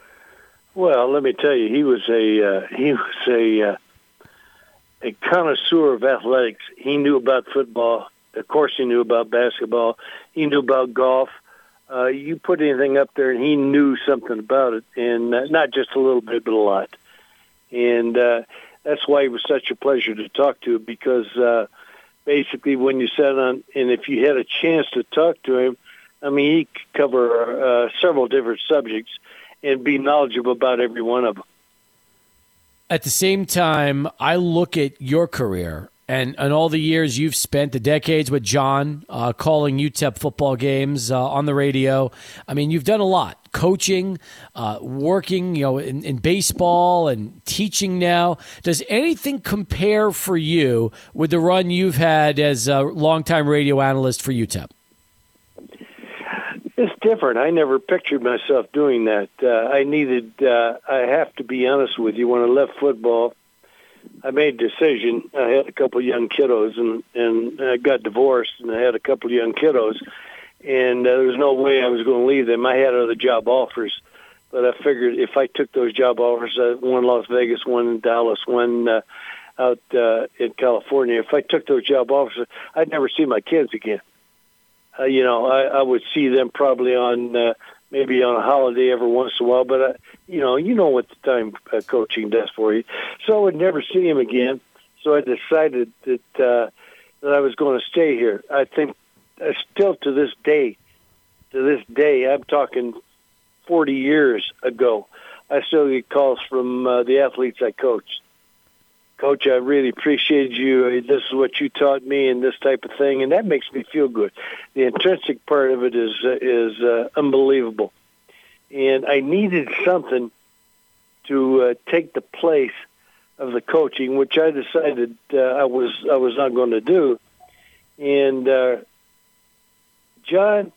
Well, let me tell you, he was a uh, he was a uh, a connoisseur of athletics. He knew about football. Of course, he knew about basketball. He knew about golf. Uh, you put anything up there, and he knew something about it, and uh, not just a little bit, but a lot. And uh, that's why it was such a pleasure to talk to, him because uh, basically, when you sat on, and if you had a chance to talk to him, I mean, he could cover uh, several different subjects and be knowledgeable about every one of them. At the same time, I look at your career and, and all the years you've spent, the decades with John, uh, calling UTEP football games uh, on the radio. I mean, you've done a lot coaching, uh, working, you know, in, in baseball and teaching now. Does anything compare for you with the run you've had as a longtime radio analyst for UTEP? It's different. I never pictured myself doing that. Uh, I needed. Uh, I have to be honest with you. When I left football, I made a decision. I had a couple young kiddos, and and I got divorced, and I had a couple young kiddos, and uh, there was no way I was going to leave them. I had other job offers, but I figured if I took those job offers, uh, one in Las Vegas, one in Dallas, one uh, out uh, in California, if I took those job offers, I'd never see my kids again uh, you know, I, I would see them probably on uh, maybe on a holiday every once in a while. But uh, you know, you know what the time uh, coaching does for you. So I would never see him again. So I decided that uh, that I was going to stay here. I think uh, still to this day, to this day, I'm talking 40 years ago. I still get calls from uh, the athletes I coached. Coach, I really appreciate you. This is what you taught me, and this type of thing, and that makes me feel good. The intrinsic part of it is is uh, unbelievable, and I needed something to uh, take the place of the coaching, which I decided uh, I was I was not going to do. And uh, John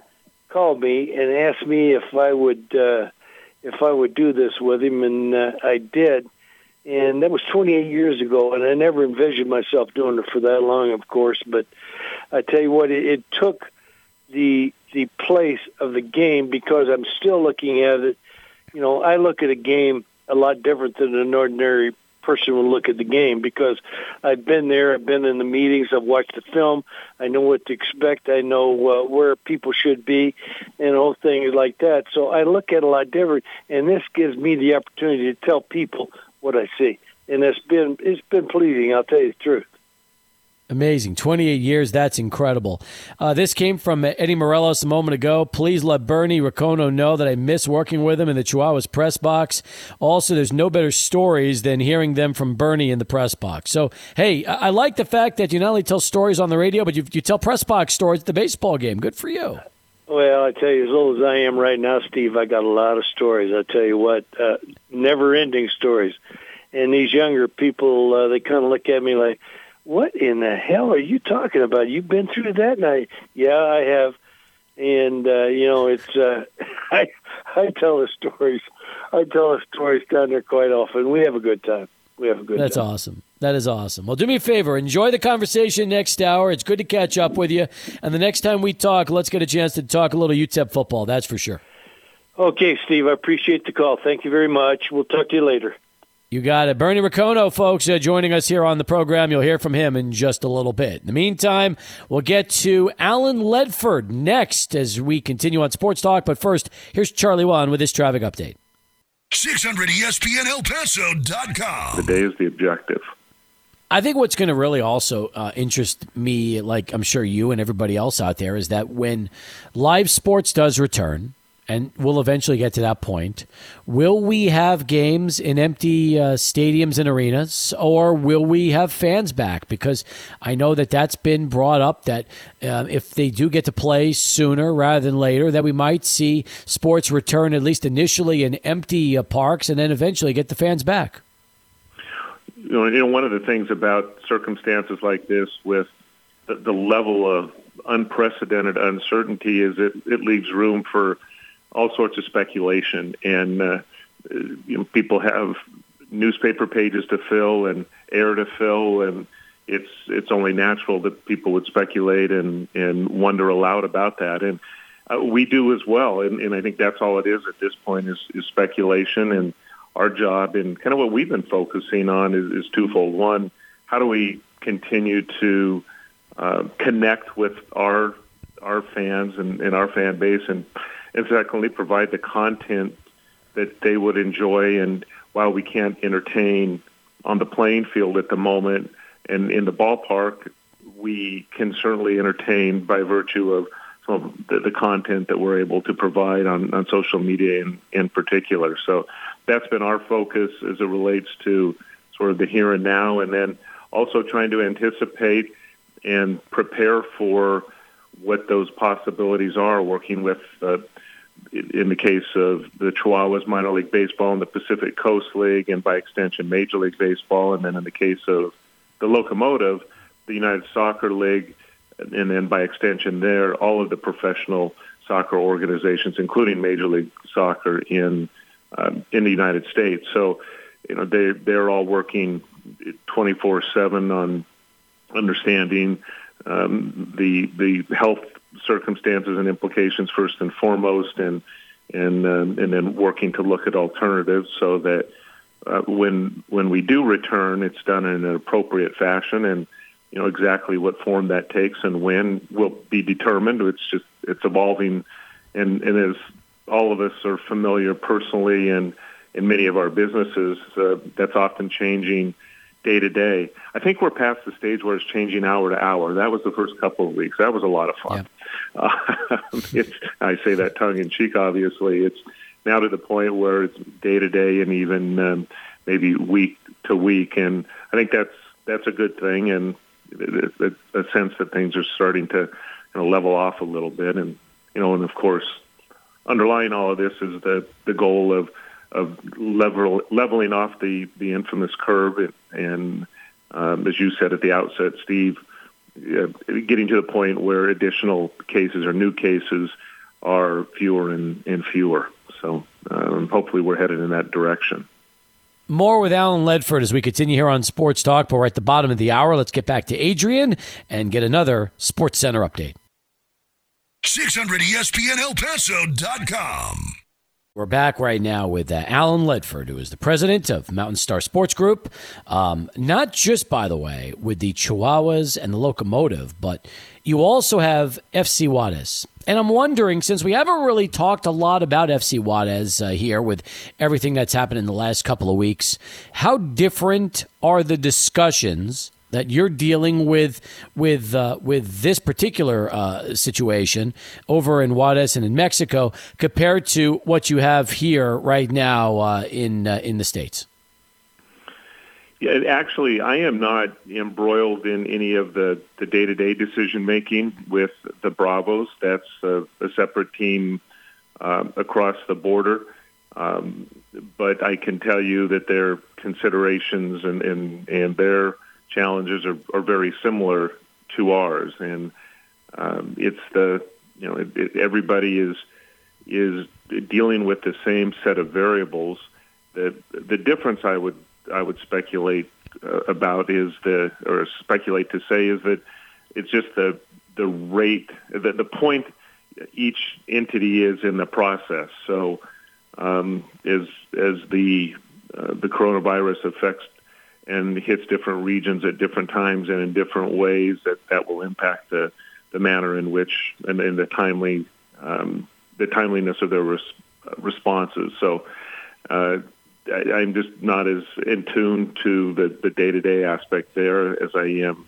called me and asked me if I would uh, if I would do this with him, and uh, I did and that was 28 years ago, and I never envisioned myself doing it for that long, of course. But I tell you what, it, it took the the place of the game because I'm still looking at it. You know, I look at a game a lot different than an ordinary person would look at the game because I've been there, I've been in the meetings, I've watched the film, I know what to expect, I know uh, where people should be, and all things like that. So I look at a lot different, and this gives me the opportunity to tell people what I see, and it's been it's been pleasing. I'll tell you the truth. Amazing. 28 years. That's incredible. Uh, this came from Eddie Morelos a moment ago. Please let Bernie Ricono know that I miss working with him in the Chihuahuas press box. Also, there's no better stories than hearing them from Bernie in the press box. So, hey, I, I like the fact that you not only tell stories on the radio, but you, you tell press box stories at the baseball game. Good for you. Well, I tell you, as old as I am right now, Steve, I got a lot of stories. I tell you what, uh, never-ending stories. And these younger people, uh, they kind of look at me like, "What in the hell are you talking about? You've been through that?" And I, yeah, I have. And uh, you know, it's uh, I I tell the stories I tell the stories down there quite often. We have a good time. We have a good That's time. awesome. That is awesome. Well, do me a favor. Enjoy the conversation next hour. It's good to catch up with you. And the next time we talk, let's get a chance to talk a little UTEP football. That's for sure. Okay, Steve, I appreciate the call. Thank you very much. We'll talk to you later. You got it. Bernie Ricono, folks, uh, joining us here on the program. You'll hear from him in just a little bit. In the meantime, we'll get to Alan Ledford next as we continue on Sports Talk. But first, here's Charlie Wan with his traffic update. 600 ESPN El Paso.com. The day is the objective. I think what's going to really also uh, interest me, like I'm sure you and everybody else out there, is that when live sports does return, and we'll eventually get to that point. Will we have games in empty uh, stadiums and arenas, or will we have fans back? Because I know that that's been brought up that uh, if they do get to play sooner rather than later, that we might see sports return at least initially in empty uh, parks, and then eventually get the fans back. You know, you know, one of the things about circumstances like this, with the, the level of unprecedented uncertainty, is it it leaves room for all sorts of speculation, and uh, you know, people have newspaper pages to fill and air to fill, and it's it's only natural that people would speculate and and wonder aloud about that, and uh, we do as well, and, and I think that's all it is at this point is, is speculation, and our job and kind of what we've been focusing on is, is twofold. One, how do we continue to uh, connect with our our fans and, and our fan base? And and secondly, provide the content that they would enjoy. And while we can't entertain on the playing field at the moment and in the ballpark, we can certainly entertain by virtue of some of the, the content that we're able to provide on, on social media in, in particular. So that's been our focus as it relates to sort of the here and now, and then also trying to anticipate and prepare for what those possibilities are, working with uh, in the case of the Chihuahuas minor league baseball and the Pacific Coast League, and by extension, Major League Baseball, and then in the case of the Locomotive, the United Soccer League, and then by extension, there all of the professional soccer organizations, including Major League Soccer in um, in the United States. So, you know, they they're all working 24/7 on understanding um, the the health circumstances and implications first and foremost, and and um, and then working to look at alternatives so that uh, when when we do return, it's done in an appropriate fashion, and you know exactly what form that takes and when will be determined. It's just it's evolving, and and as all of us are familiar personally and in many of our businesses, uh, that's often changing day to day. I think we're past the stage where it's changing hour to hour. That was the first couple of weeks. That was a lot of fun. Yeah. Uh, it's, I say that tongue in cheek. Obviously, it's now to the point where it's day to day and even um, maybe week to week, and I think that's that's a good thing and a, a sense that things are starting to you know, level off a little bit. And you know, and of course, underlying all of this is the the goal of of level, leveling off the, the infamous curve and, and um, as you said at the outset, Steve, uh, getting to the point where additional cases or new cases are fewer and, and fewer. So um, hopefully we're headed in that direction. More with Alan Ledford as we continue here on Sports Talk. But we're at the bottom of the hour. Let's get back to Adrian and get another Sports Center update. 600 ESPN El Paso.com. We're back right now with uh, Alan Ledford, who is the president of Mountain Star Sports Group. Um, not just, by the way, with the Chihuahuas and the Locomotive, but you also have FC Juarez. And I'm wondering, since we haven't really talked a lot about FC Juarez uh, here with everything that's happened in the last couple of weeks, how different are the discussions that you're dealing with with uh, with this particular uh, situation over in Juarez and in Mexico compared to what you have here right now uh, in uh, in the states? Yeah, actually, I am not embroiled in any of the the day to day decision making with the Bravos. That's a, a separate team um, across the border. Um, but I can tell you that their considerations and and, and their challenges are, are very similar to ours, and um, it's the you know it, it, everybody is is dealing with the same set of variables. The the difference I would I would speculate uh, about is the or speculate to say is that it's just the the rate the the point each entity is in the process. So um, as as the uh, the coronavirus affects and hits different regions at different times and in different ways, that that will impact the the manner in which and, and the timely um, the timeliness of their res- responses. So. Uh, I, am just not as in tune to the, the day-to-day aspect there as I am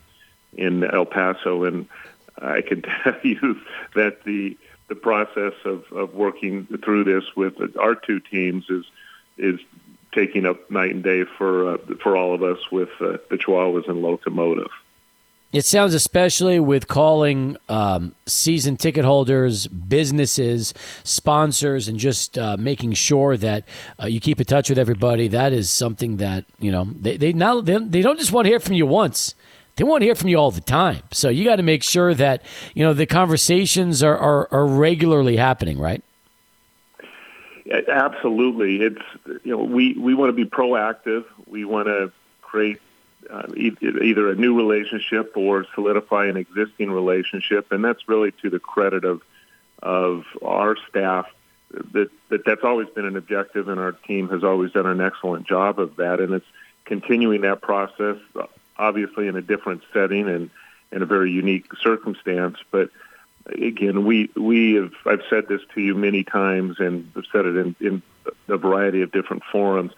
in El Paso, and I can tell you that the the process of, of working through this with our two teams is is taking up night and day for uh, for all of us with uh, the Chihuahuas and Locomotive. It sounds especially with calling um, season ticket holders, businesses, sponsors, and just uh, making sure that uh, you keep in touch with everybody. That is something that you know they they now they, they don't just want to hear from you once. They want to hear from you all the time. So you got to make sure that you know the conversations are, are, are regularly happening, right? Absolutely. It's you know we we want to be proactive. We want to create uh, either a new relationship or solidify an existing relationship, and that's really to the credit of of our staff. That, that that's always been an objective, and our team has always done an excellent job of that. And it's continuing that process, obviously in a different setting and in a very unique circumstance. But again, we we have I've said this to you many times, and I've said it in, in a variety of different forums.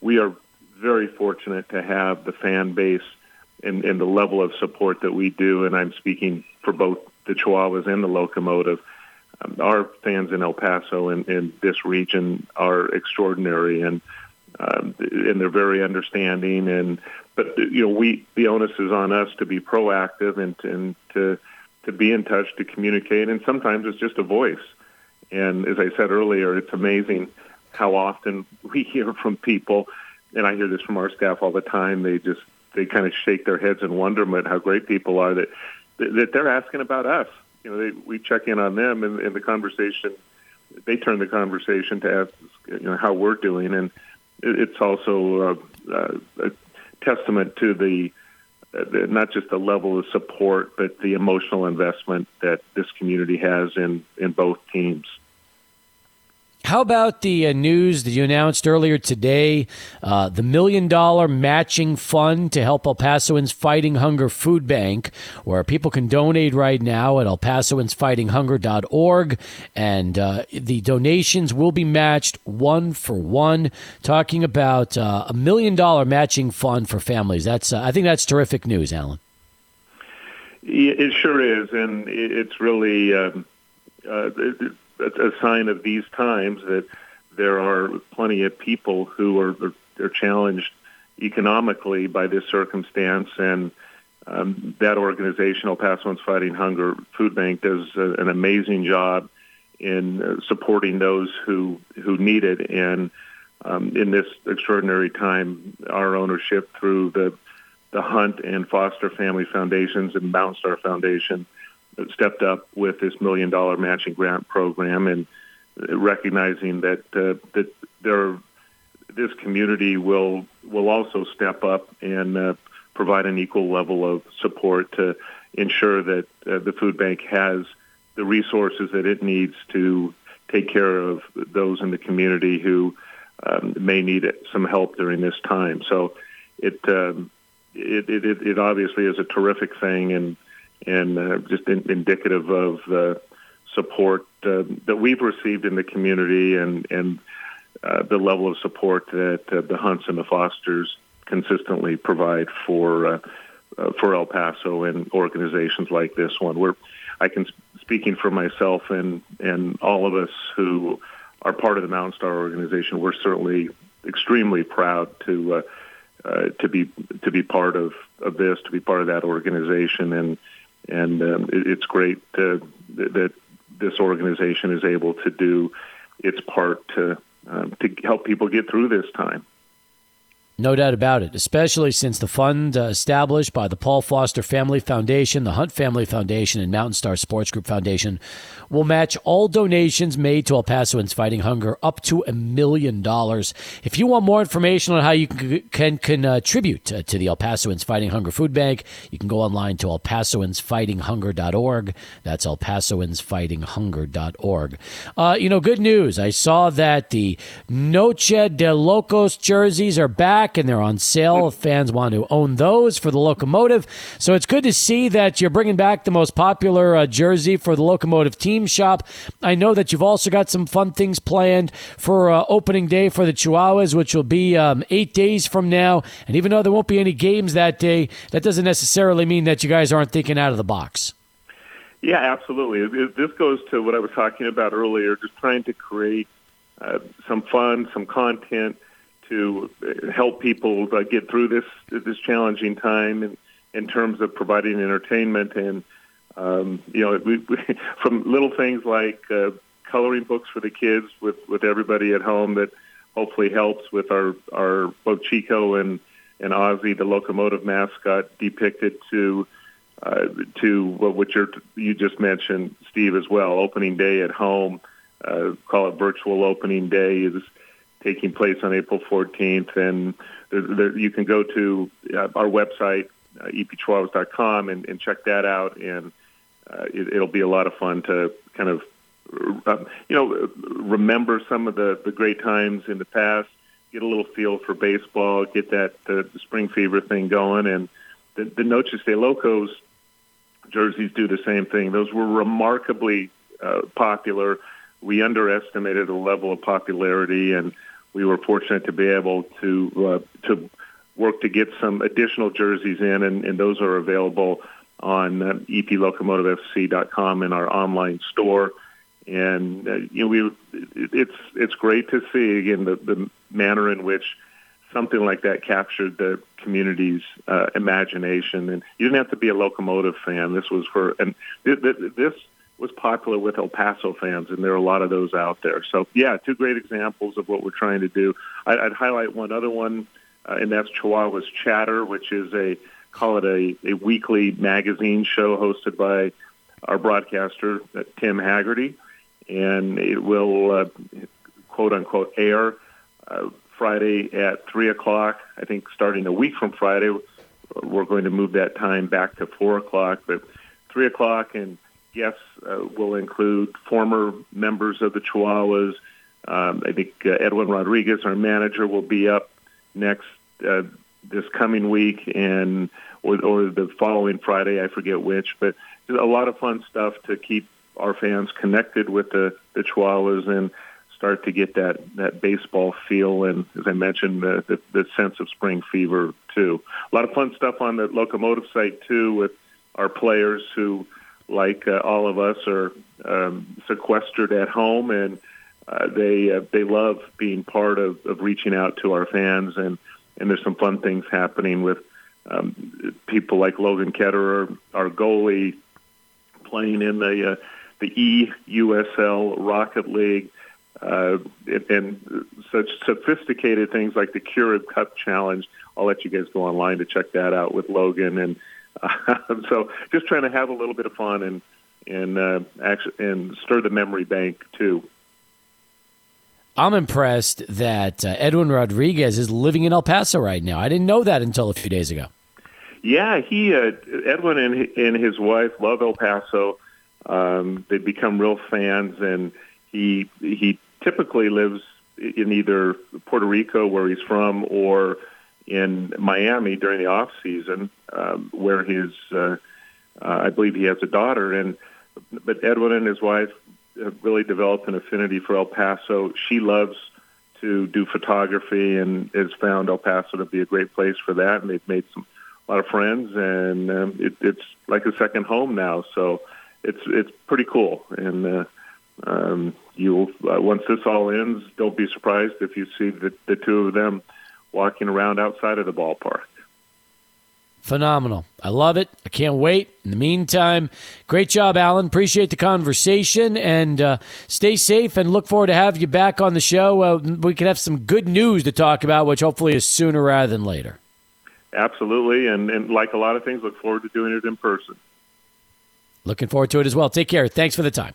We are very fortunate to have the fan base and, and the level of support that we do, and I'm speaking for both the Chihuahuas and the Locomotive. Um, our fans in El Paso and in this region are extraordinary, and um, and they're very understanding. And but you know, we the onus is on us to be proactive and and to to be in touch, to communicate, and sometimes it's just a voice. And as I said earlier, it's amazing how often we hear from people and I hear this from our staff all the time. They just they kind of shake their heads in wonderment how great people are that that they're asking about us. You know, they, we check in on them, and, and the conversation they turn the conversation to ask you know how we're doing, and it's also uh, uh, a testament to the Uh, not just the level of support, but the emotional investment that this community has in in both teams. How about the uh, news that you announced earlier today? Uh, the million dollar matching fund to help El Pasoans Fighting Hunger Food Bank, where people can donate right now at el elpasoansfightinghunger.org. And uh, the donations will be matched one for one. Talking about uh, a million dollar matching fund for families. That's uh, I think that's terrific news, Alan. It sure is. And it's really. Um, uh, a sign of these times that there are plenty of people who are, are, challenged economically by this circumstance, and um, that organization, El Pasoans Fighting Hunger Food Bank, does an amazing job in uh, supporting those who who need it. And um, in this extraordinary time, our ownership through the the Hunt and Foster Family Foundations and Mount Star Foundation stepped up with this million dollar matching grant program and recognizing that uh, that there this community will will also step up and uh, provide an equal level of support to ensure that uh, the food bank has the resources that it needs to take care of those in the community who um, may need some help during this time. So it, um, it, it it obviously is a terrific thing and and uh, just in, indicative of the support uh, that we've received in the community and and uh, the level of support that uh, the Hunts and the Fosters consistently provide for uh, uh, for El Paso and organizations like this one. We're I can speaking for myself and and all of us who are part of the Mountain Star organization. We're certainly extremely proud to uh, to be to be part of, of this, to be part of that organization, and and um, it, it's great to, that this organization is able to do its part to um, to help people get through this time. No doubt about it, especially since the fund uh, established by the Paul Foster Family Foundation, the Hunt Family Foundation, and Mountain Star Sports Group Foundation will match all donations made to El Pasoans Fighting Hunger up to a million dollars. If you want more information on how you can, can contribute to, to the El Pasoans Fighting Hunger Food Bank, you can go online to elpasoansfightinghunger.org. That's elpasoansfightinghunger.org. Uh, you know, good news. I saw that the Noche de Locos jerseys are back and they're on sale fans want to own those for the locomotive. So it's good to see that you're bringing back the most popular uh, jersey for the locomotive team shop. I know that you've also got some fun things planned for uh, opening day for the Chihuahuas, which will be um, eight days from now. And even though there won't be any games that day, that doesn't necessarily mean that you guys aren't thinking out of the box. Yeah, absolutely. This goes to what I was talking about earlier, just trying to create uh, some fun, some content to help people uh, get through this this challenging time in, in terms of providing entertainment and um, you know we, we, from little things like uh, coloring books for the kids with with everybody at home that hopefully helps with our our both Chico and and Ozzy the locomotive mascot depicted to uh, to what you you just mentioned Steve as well. Opening day at home uh, call it virtual opening day is taking place on April 14th. And there, there, you can go to uh, our website, uh, epchihuahuas.com, and, and check that out. And uh, it, it'll be a lot of fun to kind of, uh, you know, remember some of the, the great times in the past, get a little feel for baseball, get that uh, the spring fever thing going. And the, the Noches de Locos jerseys do the same thing. Those were remarkably uh, popular. We underestimated the level of popularity and – we were fortunate to be able to uh, to work to get some additional jerseys in, and, and those are available on uh, eplocomotivefc.com in our online store. And uh, you know, we it's it's great to see again the, the manner in which something like that captured the community's uh, imagination. And you didn't have to be a locomotive fan. This was for and th- th- this was popular with El Paso fans, and there are a lot of those out there. So, yeah, two great examples of what we're trying to do. I'd, I'd highlight one other one, uh, and that's Chihuahua's Chatter, which is a call it a, a weekly magazine show hosted by our broadcaster uh, Tim Hagerty, and it will uh, quote unquote air uh, Friday at three o'clock. I think starting a week from Friday, we're going to move that time back to four o'clock, but three o'clock and guests uh, will include former members of the Chihuahuas. Um, I think uh, Edwin Rodriguez, our manager, will be up next uh, this coming week, and or, or the following Friday, I forget which. But a lot of fun stuff to keep our fans connected with the, the Chihuahuas and start to get that, that baseball feel and, as I mentioned, the, the, the sense of spring fever too. A lot of fun stuff on the locomotive site too with our players who like uh, all of us, are um, sequestered at home, and uh, they uh, they love being part of, of reaching out to our fans, and and there's some fun things happening with um, people like Logan Ketterer, our goalie, playing in the uh, the EUSL Rocket League. Uh, and such sophisticated things like the Keurig Cup Challenge. I'll let you guys go online to check that out with Logan and so just trying to have a little bit of fun and and uh, and stir the memory bank too. I'm impressed that uh, Edwin Rodriguez is living in El Paso right now. I didn't know that until a few days ago. Yeah, he uh, Edwin and and his wife love El Paso. Um, they've become real fans, and he he typically lives in either Puerto Rico, where he's from, or in Miami during the off season, um, where his uh, uh, I believe he has a daughter, and but Edwin and his wife have really developed an affinity for El Paso. She loves to do photography and has found El Paso to be a great place for that, and they've made some a lot of friends, and um, it, it's like a second home now. So it's it's pretty cool, and uh, um, you'll uh, once this all ends, don't be surprised if you see the, the two of them walking around outside of the ballpark. Phenomenal. I love it. I can't wait. In the meantime, great job, Alan. Appreciate the conversation and uh, stay safe and look forward to having you back on the show. Uh, we can have some good news to talk about, which hopefully is sooner rather than later. Absolutely. And, and like a lot of things, look forward to doing it in person. Looking forward to it as well. Take care. Thanks for the time.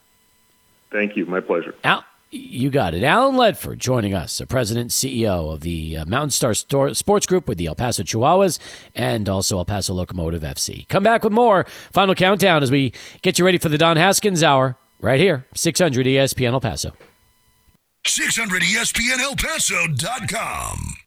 Thank you. My pleasure. Al- you got it. Alan Ledford joining us, the president CEO of the uh, Mountain Star Store Sports Group with the El Paso Chihuahuas and also El Paso Locomotive FC. Come back with more final countdown as we get you ready for the Don Haskins Hour right here, 600 ESPN El Paso. 600ESPNElPaso.com.